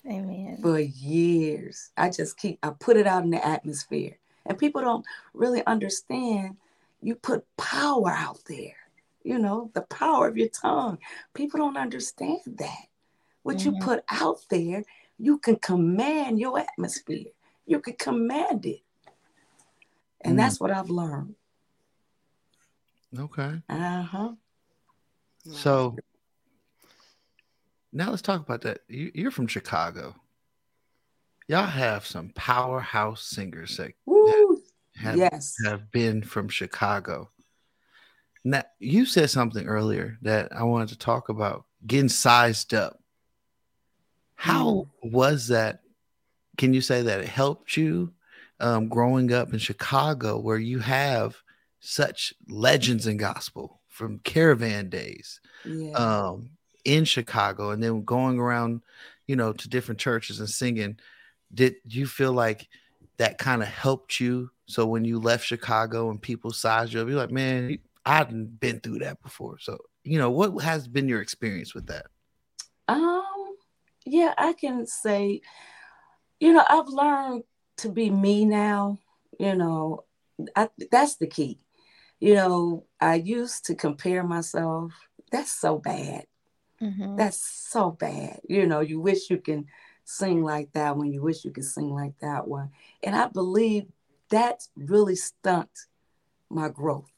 Amen. For years, I just keep. I put it out in the atmosphere, and people don't really understand. You put power out there. You know the power of your tongue. People don't understand that. What you Mhm. put out there, you can command your atmosphere. You can command it. And Mm. that's what I've learned. Okay. Uh huh. So now let's talk about that. You, you're from Chicago. Y'all have some powerhouse singers that Woo! have, Yes. have been from Chicago. Now, you said something earlier that I wanted to talk about getting sized up. How was that? Can you say that it helped you um, growing up in Chicago, where you have such legends in gospel from caravan days Yeah. um, in Chicago, and then going around, you know, to different churches and singing? Did you feel like that kind of helped you? So when you left Chicago and people sized you up, you're like, man, I've been through that before. So you know, what has been your experience with that? Um, yeah, I can say, you know, I've learned to be me now. You know, I, that's the key. You know, I used to compare myself. That's so bad. Mhm. That's so bad. You know, you wish you can sing like that one. You wish you could sing like that one. And I believe that really stunt my growth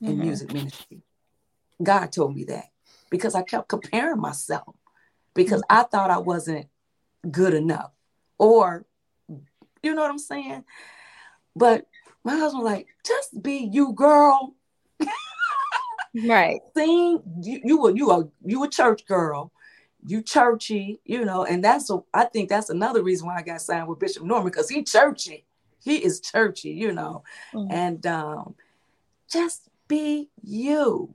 in Mhm. music ministry. God told me that because I kept comparing myself because I thought I wasn't good enough or you know what I'm saying? But my husband was like, just be you, girl. Right. Sing. You you were you a you a church girl. You churchy, you know, and that's a, I think that's another reason why I got signed with Bishop Norman because he churchy. He is churchy, you know. Mhm. And um just be you.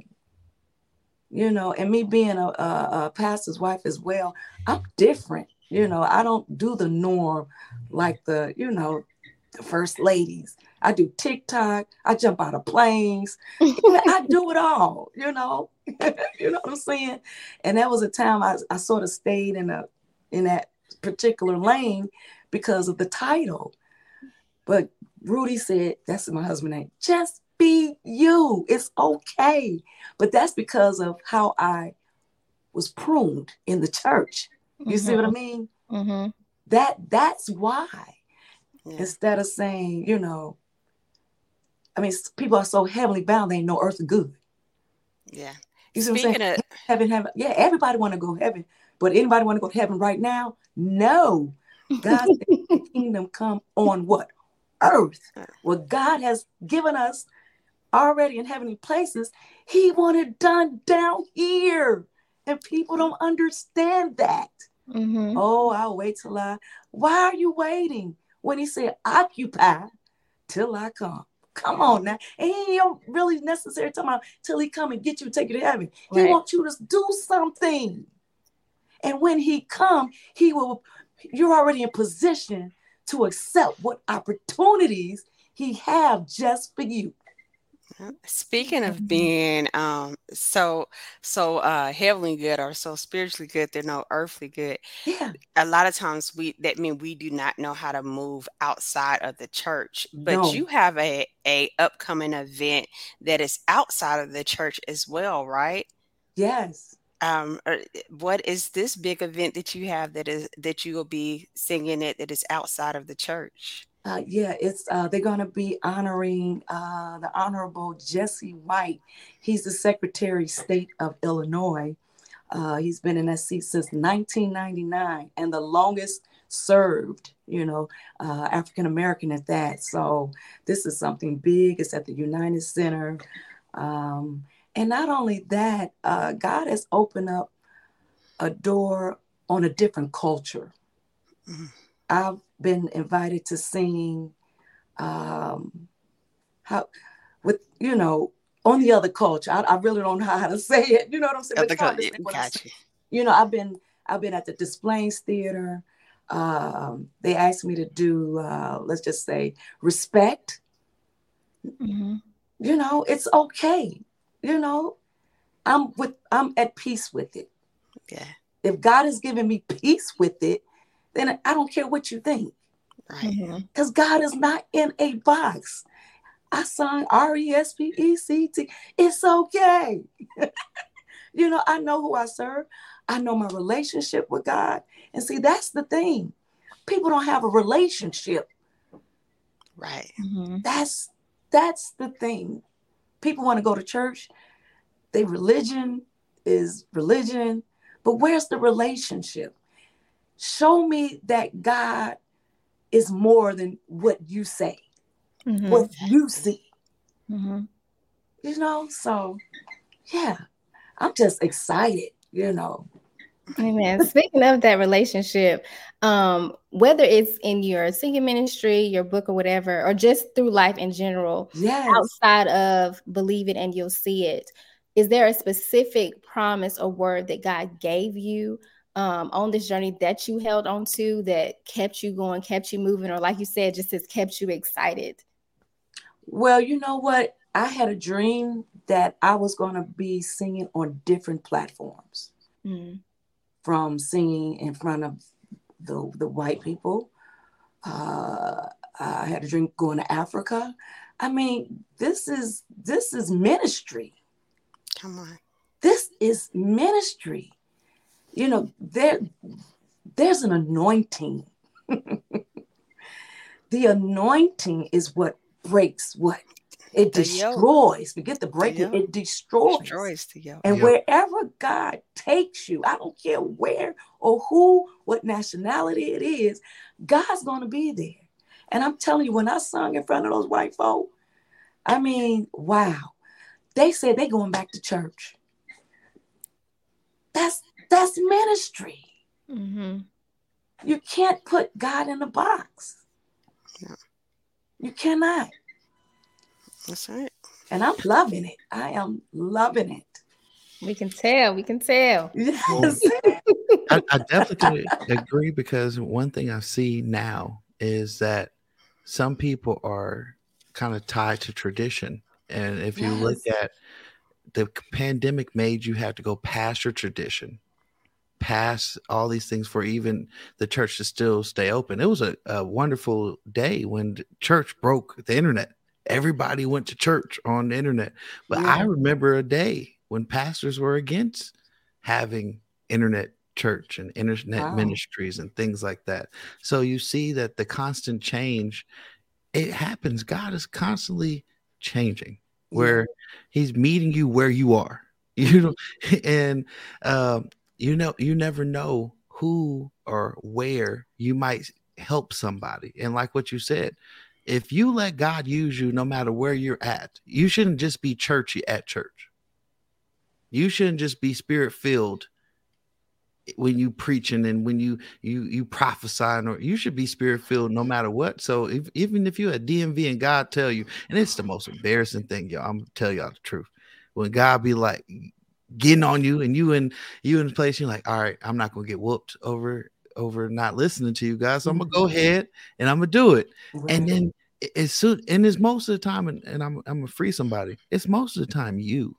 You know, and me being a, a, a pastor's wife as well, I'm different. You know, I don't do the norm like the, you know, the first ladies. I do TikTok. I jump out of planes. I do it all. You know, [LAUGHS] you know what I'm saying. And that was a time I, I sort of stayed in a in that particular lane because of the title. But Rudy said, "That's my husband name. Just be you. It's okay." But that's because of how I was pruned in the church. You see what I Mhm. mean? Mm-hmm. That that's why. Instead of saying, you know, I mean, people are so heavenly bound, they ain't no earth good. Yeah. You see what I'm saying? of heaven, heaven. Yeah, everybody want to go heaven, but anybody want to go to heaven right now? No. God's [LAUGHS] kingdom come on what? Earth. What God has given us already in heavenly places, He want it done down here. And people don't understand that. Mm-hmm. Oh, I'll wait till I. Why are you waiting? When he said, occupy till I come. Come on now. And he ain't really necessary talking about till he come and get you, take you to heaven. He Right. wants you to do something. And when he come, he will, you're already in position to accept what opportunities he have just for you. Speaking Mm-hmm. of being um so so uh heavenly good or so spiritually good, they're no earthly good. Yeah. A lot of times we that mean we do not know how to move outside of the church. But No. you have a a upcoming event that is outside of the church as well, right? Yes. Um er, what is this big event that you have that is that you will be singing it that is outside of the church? Uh, yeah, it's uh, they're going to be honoring uh, the Honorable Jesse White. He's the Secretary of State of Illinois. Uh, he's been in that seat since 1999 and the longest served, you know, uh, African American at that. So this is something big. It's at the United Center. Um, and not only that, uh, God has opened up a door on a different culture. I've been invited to sing um how with you know on the other culture. I, I, really don't know how to [LAUGHS] say it. You know what I'm saying? But you, got you. you know, I've been I've been at the Des Plaines Theater. Um, they asked me to do uh, let's just say respect. Mm-hmm. You know, it's okay. You know, I'm with I'm at peace with it. Yeah. If God has given me peace with it, then I don't care what you think. Because mm-hmm. God is not in a box. I sung R E S P E C T. It's okay. [LAUGHS] you know, I know who I serve. I know my relationship with God. And see, that's the thing. People don't have a relationship. Right. Mm-hmm. That's that's the thing. People want to go to church. They religion is religion, but where's the relationship? Show me that God is more than what you say mm-hmm. what you see. Mm-hmm. You know, so yeah, I'm just excited, you know. Amen. Speaking of that relationship, um, whether it's in your singing ministry, your book, or whatever, or just through life in general, yes. outside of believe it and you'll see it, is there a specific promise or word that God gave you um, on this journey that you held on to that kept you going, kept you moving, or like you said, just has kept you excited? Well, you know what? I had a dream that I was going to be singing on different platforms, mm. from singing in front of the the white people. Uh, I had a dream going to Africa. I mean, this is this is ministry. Come on, this is ministry. You know, there there's an anointing. [LAUGHS] the anointing is what breaks what? It the destroys. Yoke. Forget the breaking, the it destroys. Destroys the yoke. And yep. wherever God takes you, I don't care where or who, what nationality it is, God's gonna be there. And I'm telling you, when I sung in front of those white folk, I mean, wow. They said they going back to church. That's that's ministry. Mm-hmm. You can't put God in a box. No. You cannot. That's right. And I'm loving it. I am loving it. We can tell. We can tell. Yes. [LAUGHS] I, I definitely agree because one thing I see now is that some people are kind of tied to tradition. And if you yes. look at the pandemic made you have to go past your tradition pass all these things for even the church to still stay open. It was a, a wonderful day when church broke the internet. Everybody went to church on the internet. But yeah. I remember a day when pastors were against having internet church and internet wow. ministries and things like that. So you see that the constant change, it happens. God is constantly changing where he's meeting you where you are. [LAUGHS] You know, and um, you know you never know who or where you might help somebody. And like what you said if you let god use you no matter where you're at you shouldn't just be churchy at church. You shouldn't just be spirit filled when you preaching and when you you you prophesying or you should be spirit filled no matter what. So if, even if you're at dmv and god tell you and it's the most embarrassing thing y'all i'm gonna tell y'all the truth. When god be like getting on you and you and you in place you're like all right i'm not gonna get whooped over over not listening to you guys so i'm gonna go mm-hmm. ahead and i'm gonna do it right. and then it's soon and it's most of the time and, and I'm, I'm gonna free somebody it's most of the time you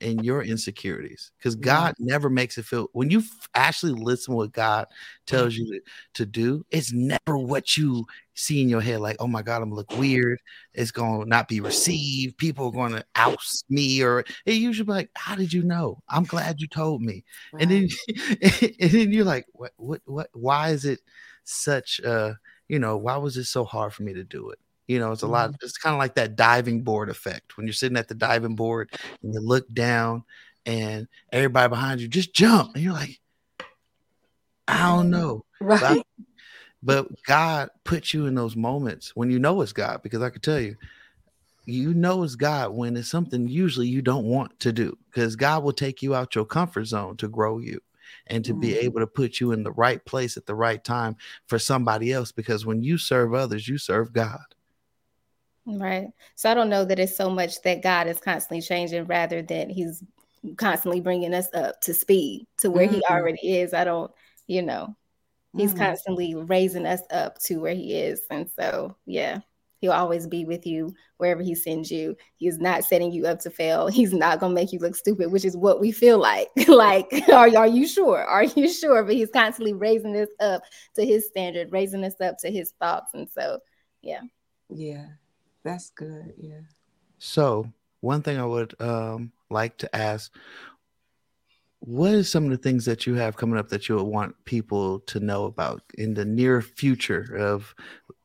and your insecurities because God never makes it feel when you actually listen what God tells you to, to, do, it's never what you see in your head like, oh my God, I'm gonna look weird, it's gonna not be received, people are gonna oust me, or it usually be like, How did you know? I'm glad you told me. Right. And then [LAUGHS] and then you're like, what what what why is it such uh you know, why was it so hard for me to do it? You know, it's a mm-hmm. lot. It's kind of like that diving board effect when you're sitting at the diving board and you look down and everybody behind you just jump and you're like, I don't know. Right. But, but God puts you in those moments when you know it's God, because I can tell you, you know it's God when it's something usually you don't want to do, because God will take you out your comfort zone to grow you and to mm-hmm. be able to put you in the right place at the right time for somebody else. Because when you serve others, you serve God. Right. So I don't know that it's so much that God is constantly changing rather than he's constantly bringing us up to speed to where mm-hmm. he already is. I don't, you know, he's mm-hmm. constantly raising us up to where he is. And so, yeah, he'll always be with you wherever he sends you. He's not setting you up to fail. He's not going to make you look stupid, which is what we feel like. [LAUGHS] like, are, are you sure? Are you sure? But he's constantly raising us up to his standard, raising us up to his thoughts. And so, yeah. Yeah. That's good. Yeah. So, one thing I would um, like to ask what is some of the things that you have coming up that you would want people to know about in the near future of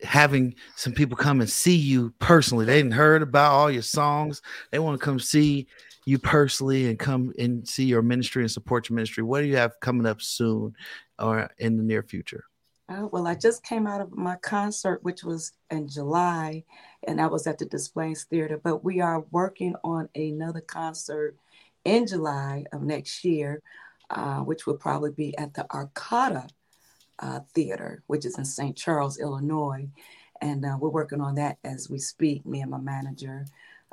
having some people come and see you personally they didn't heard about all your songs they want to come see you personally and come and see your ministry and support your ministry what do you have coming up soon or in the near future uh, well i just came out of my concert which was in july and I was at the Des Plaines Theater. But we are working on another concert in July of next year, uh, which will probably be at the Arcada uh, Theater, which is in St. Charles, Illinois. And uh, we're working on that as we speak, me and my manager.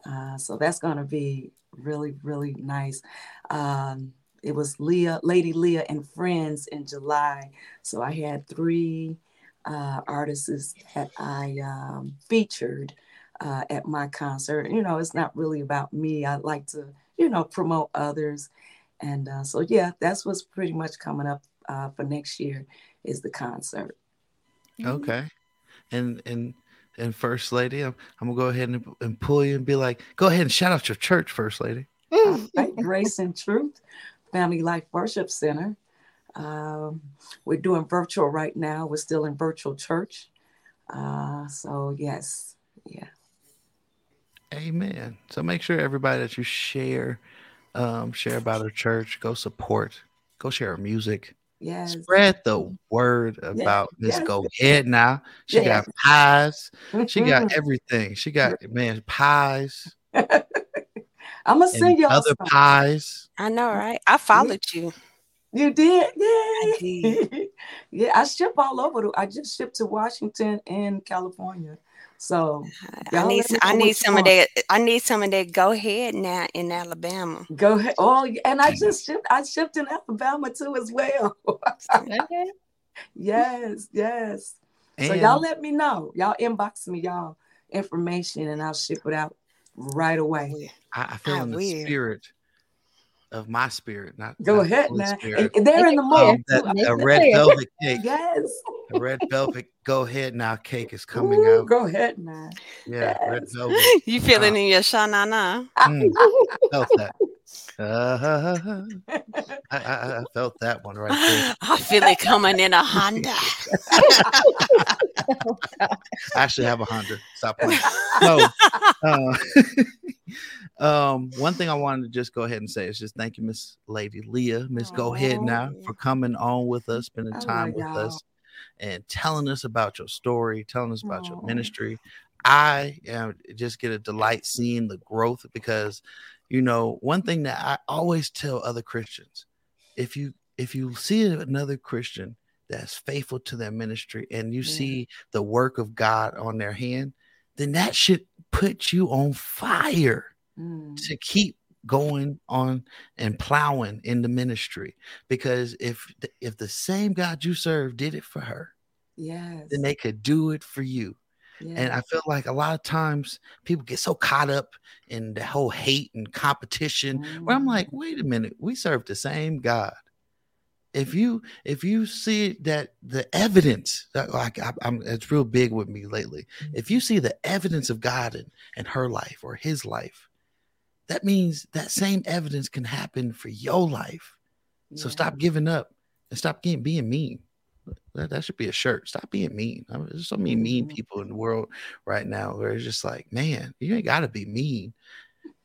Uh, so that's going to be really, really nice. Um, it was Leah, Lady Leah and Friends in July. So I had three uh, artists that I um, featured uh, at my concert. You know, it's not really about me. I like to, you know, promote others. And uh, so, yeah, that's what's pretty much coming up uh, for next year is the concert. Okay. And, and, and first lady, I'm, I'm gonna go ahead and, and pull you and be like, go ahead and shout out your church, first lady. right, Grace and Truth Family Life Worship Center. Um, we're doing virtual right now. We're still in virtual church. Uh, so yes, yeah. Amen. So make sure everybody that you share, um, share about our church, go support, go share our music. Yes. Spread the word about Miss yes. Go Ahead now. She yes. got pies. She got [LAUGHS] everything. She got man pies. [LAUGHS] I'm gonna send you other pies. I know, mm-hmm. right? I followed you. You did, yeah. Did. [LAUGHS] yeah, I ship all over. I just shipped to Washington and California. So I need I need some of that. I need some of that. Go ahead now in Alabama. Go ahead. Oh, and I just shipped. I shipped in Alabama too as well. okay. [LAUGHS] Yes, yes. And so y'all let me know. Y'all inbox me y'all information, and I'll ship it out right away. Oh, I, I feel I in the will. spirit of my spirit, not go not ahead now. They're in the mood. a red velvet cake. yes. A red velvet go ahead now cake is coming Ooh, out. Go ahead now. Yeah, yes. red velvet. [LAUGHS] You feeling uh, in your shanana? Mm, I felt that. [LAUGHS] Uh, I, I, I, felt that one right there. [LAUGHS] I feel it coming in a Honda. I actually have a Honda. Stop playing. No. Uh, um, one thing I wanted to just go ahead and say is just thank you, Miss Lady Leah, Miss Go Ahead now for coming on with us, spending oh time with us, and telling us about your story, telling us about your ministry. I am just get a delight seeing the growth because you know one thing that I always tell other Christians if you if you see another Christian that's faithful to their ministry and you yeah. see the work of God on their hand, then that should put you on fire mm. to keep going on and plowing in the ministry because if if the same God you serve did it for her, yes, then they could do it for you. Yes. And I feel like a lot of times people get so caught up in the whole hate and competition mm. where I'm like, mm. wait a minute, we serve the same God. If you if you see that the evidence like I, am it's real big with me lately. If you see the evidence of God in, in her life or his life, that means that same evidence can happen for your life. Yeah. So stop giving up and stop getting being mean. That, that should be a shirt. Stop being mean. I mean, there's so many mean mm-hmm. people in the world right now where it's just like, man, you ain't got to be mean.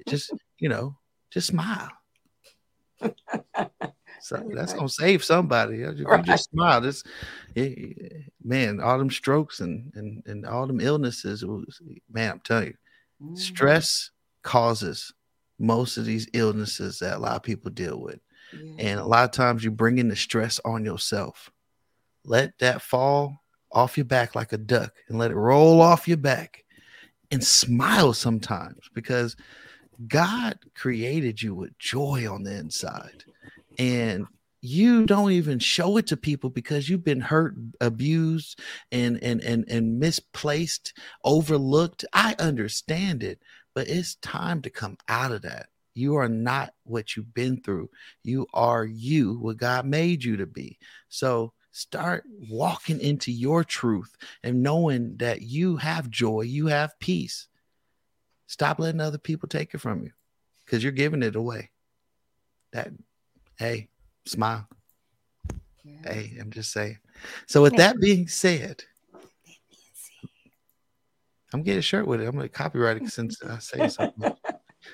Just, you know, just smile. [LAUGHS] So that's gonna save somebody. You right. just smile. This, man, all them strokes and and and all them illnesses. Was, man, I'm telling you, mm-hmm. stress causes most of these illnesses that a lot of people deal with. Yeah. And a lot of times you bring in the stress on yourself. Let that fall off your back like a duck and let it roll off your back and smile sometimes because God created you with joy on the inside. And you don't even show it to people because you've been hurt, abused, and and and and misplaced, overlooked. I understand it, but it's time to come out of that. You are not what you've been through. You are you, what God made you to be. So start walking into your truth and knowing that you have joy, you have peace. Stop letting other people take it from you because you're giving it away. That, hey, smile. Yeah. Hey, I'm just saying. So, with that being said, I'm getting a shirt with it. I'm gonna copyright it since I say [LAUGHS] something.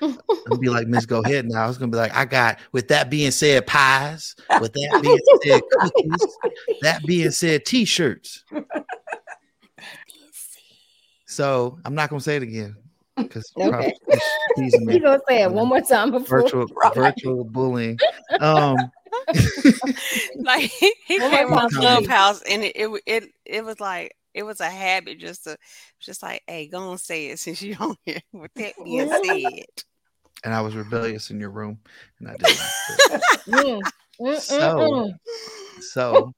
I'm gonna be like Miss Go Ahead now. I was gonna be like, I got with that being said, pies, with that being said, cookies, that being said, t-shirts. [LAUGHS] So I'm not gonna say it again because [LAUGHS] okay. you gonna say it one more time before virtual right. virtual bullying. Um like he, he came on Clubhouse and it, it it it was like it was a habit just to just like, hey, go and say it since you're on here. With that being said. And I was rebellious in your room, and I didn't. [LAUGHS] Mm, mm, mm, so, mm. so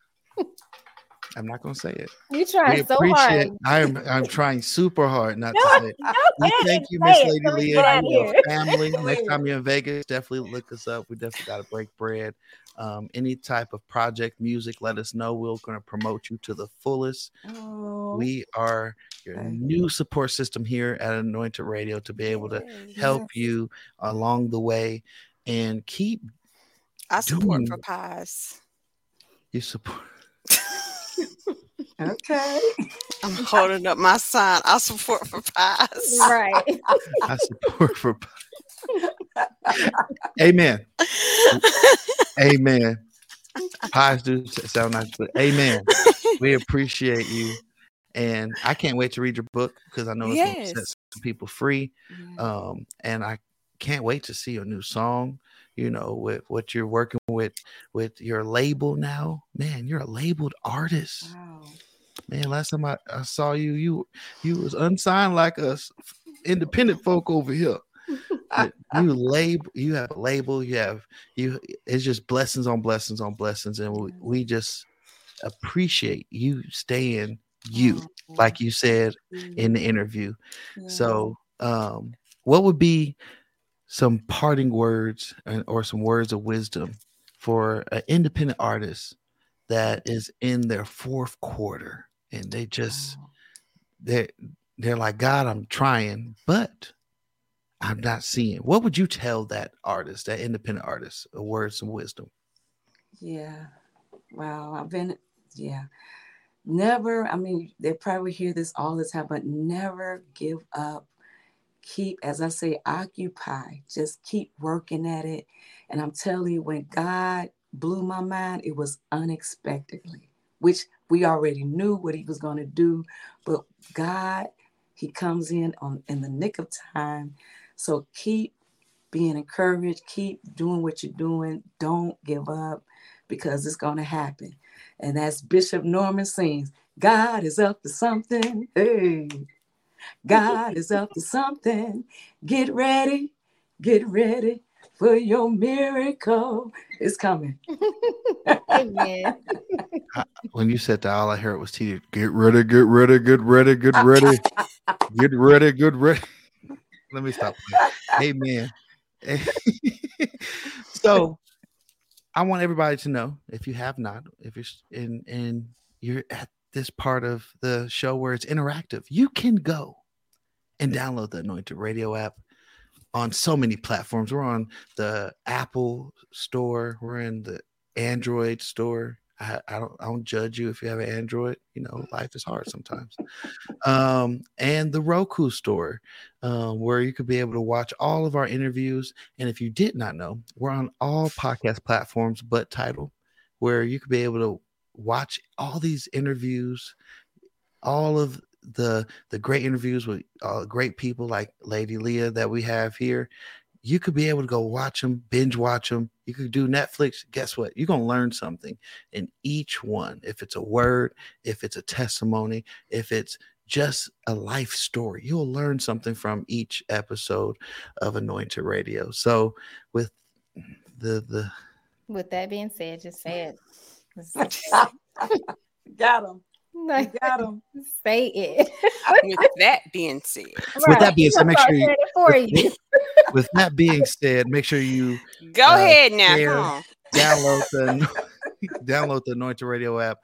I'm not gonna say it. You try so hard. I'm I'm trying super hard not no, to say it. No, we thank you, Miss Lady Leah, your [LAUGHS] family. Next time you're in Vegas, definitely look us up. We definitely got to break bread. Um, any type of project music, let us know. We're going to promote you to the fullest. Oh. We are your new support system here at Anointed Radio to be able to help you along the way and keep. I support doing, for pies. You support. Okay. I'm holding up my sign. I support for pies. Right. [LAUGHS] I support for pies. amen. amen. Pies do sound nice, but amen. We appreciate you. And I can't wait to read your book because I know it's yes. going to set some people free. Um, and I can't wait to see your new song you know with what you're working with with your label now man you're a labeled artist wow. Man, last time I, I saw you, you you was unsigned like us independent folk over here. [LAUGHS] you label you have a label you have you it's just blessings on blessings on blessings and we, we just appreciate you staying you like you said in the interview yeah. so um what would be some parting words or some words of wisdom for an independent artist that is in their fourth quarter. And they just oh. they they're like god i'm trying but i'm not seeing. What would you tell that artist that independent artist a words of wisdom? Yeah. Wow i've been yeah. Never i mean they probably hear this all the time but never give up keep as i say occupy just keep working at it and i'm telling you when god blew my mind it was unexpectedly which we already knew what he was going to do, but God, he comes in on in the nick of time. So keep being encouraged, keep doing what you're doing. Don't give up because it's going to happen. And as Bishop Norman sings, God is up to something. Hey, God is up to something. Get ready, get ready for your miracle is coming. [LAUGHS] Amen. [LAUGHS] when you said that, all I heard was T. Get ready, get ready, get ready, get ready, get ready, get ready. [LAUGHS] Let me stop. Amen. so, I want everybody to know if you have not, if you're in and you're at this part of the show where it's interactive, you can go and download the Anointed Radio app on so many platforms. We're on the Apple store, we're in the Android store. I, I, don't I don't judge you if you have an Android. You know, life is hard sometimes. Um, and the Roku store, um, where you could be able to watch all of our interviews. And if you did not know, we're on all podcast platforms but title, where you could be able to watch all these interviews, all of the the great interviews with uh, great people like Lady Leah that we have here, you could be able to go watch them, binge watch them. You could do Netflix. Guess what? You're gonna learn something in each one. If it's a word, if it's a testimony, if it's just a life story. You'll learn something from each episode of Anointed Radio. So, with the the with that being said, just say it. [LAUGHS] Got him. No, got him. Say it. [LAUGHS] with that being said, with that being said, make sure you, for you. [LAUGHS] with that being said, make sure you go uh, ahead now. Share, download the download the Anointed Radio app.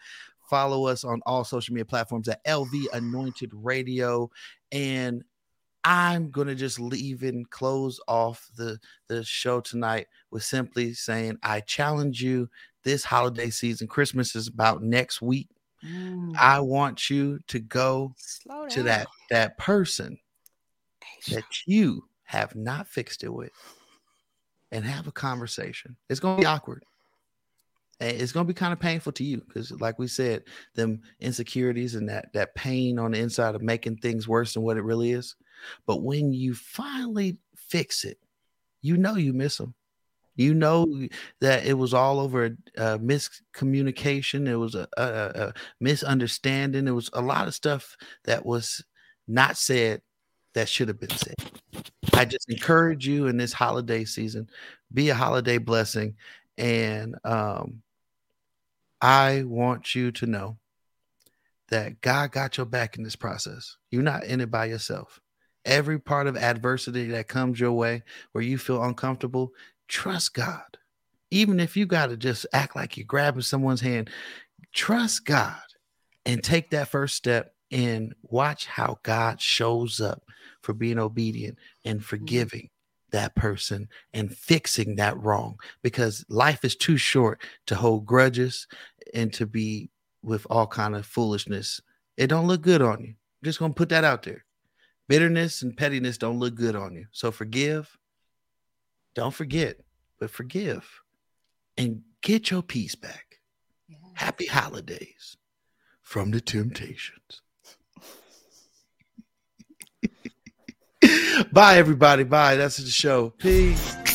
Follow us on all social media platforms at LV Anointed Radio. And I'm gonna just leave and close off the the show tonight with simply saying I challenge you this holiday season. Christmas is about next week. Mm. I want you to go to that that person that you have not fixed it with and have a conversation. It's going to be awkward. It's going to be kind of painful to you because, like we said, them insecurities and that that pain on the inside of making things worse than what it really is. But when you finally fix it, you know you miss them. You know that it was all over a, miscommunication. It was a, a, a misunderstanding. It was a lot of stuff that was not said that should have been said. I just encourage you in this holiday season, be a holiday blessing. And um, I want you to know that God got your back in this process. You're not in it by yourself. Every part of adversity that comes your way where you feel uncomfortable, trust God. Even if you got to just act like you're grabbing someone's hand, trust God and take that first step and watch how God shows up for being obedient and mm-hmm. forgiving that person and fixing that wrong because life is too short to hold grudges and to be with all kind of foolishness. It don't look good on you. I'm just going to put that out there. Bitterness and pettiness don't look good on you. So forgive don't forget, but forgive and get your peace back. Yeah. Happy holidays from the Temptations. Bye, everybody. Bye. That's the show. Peace.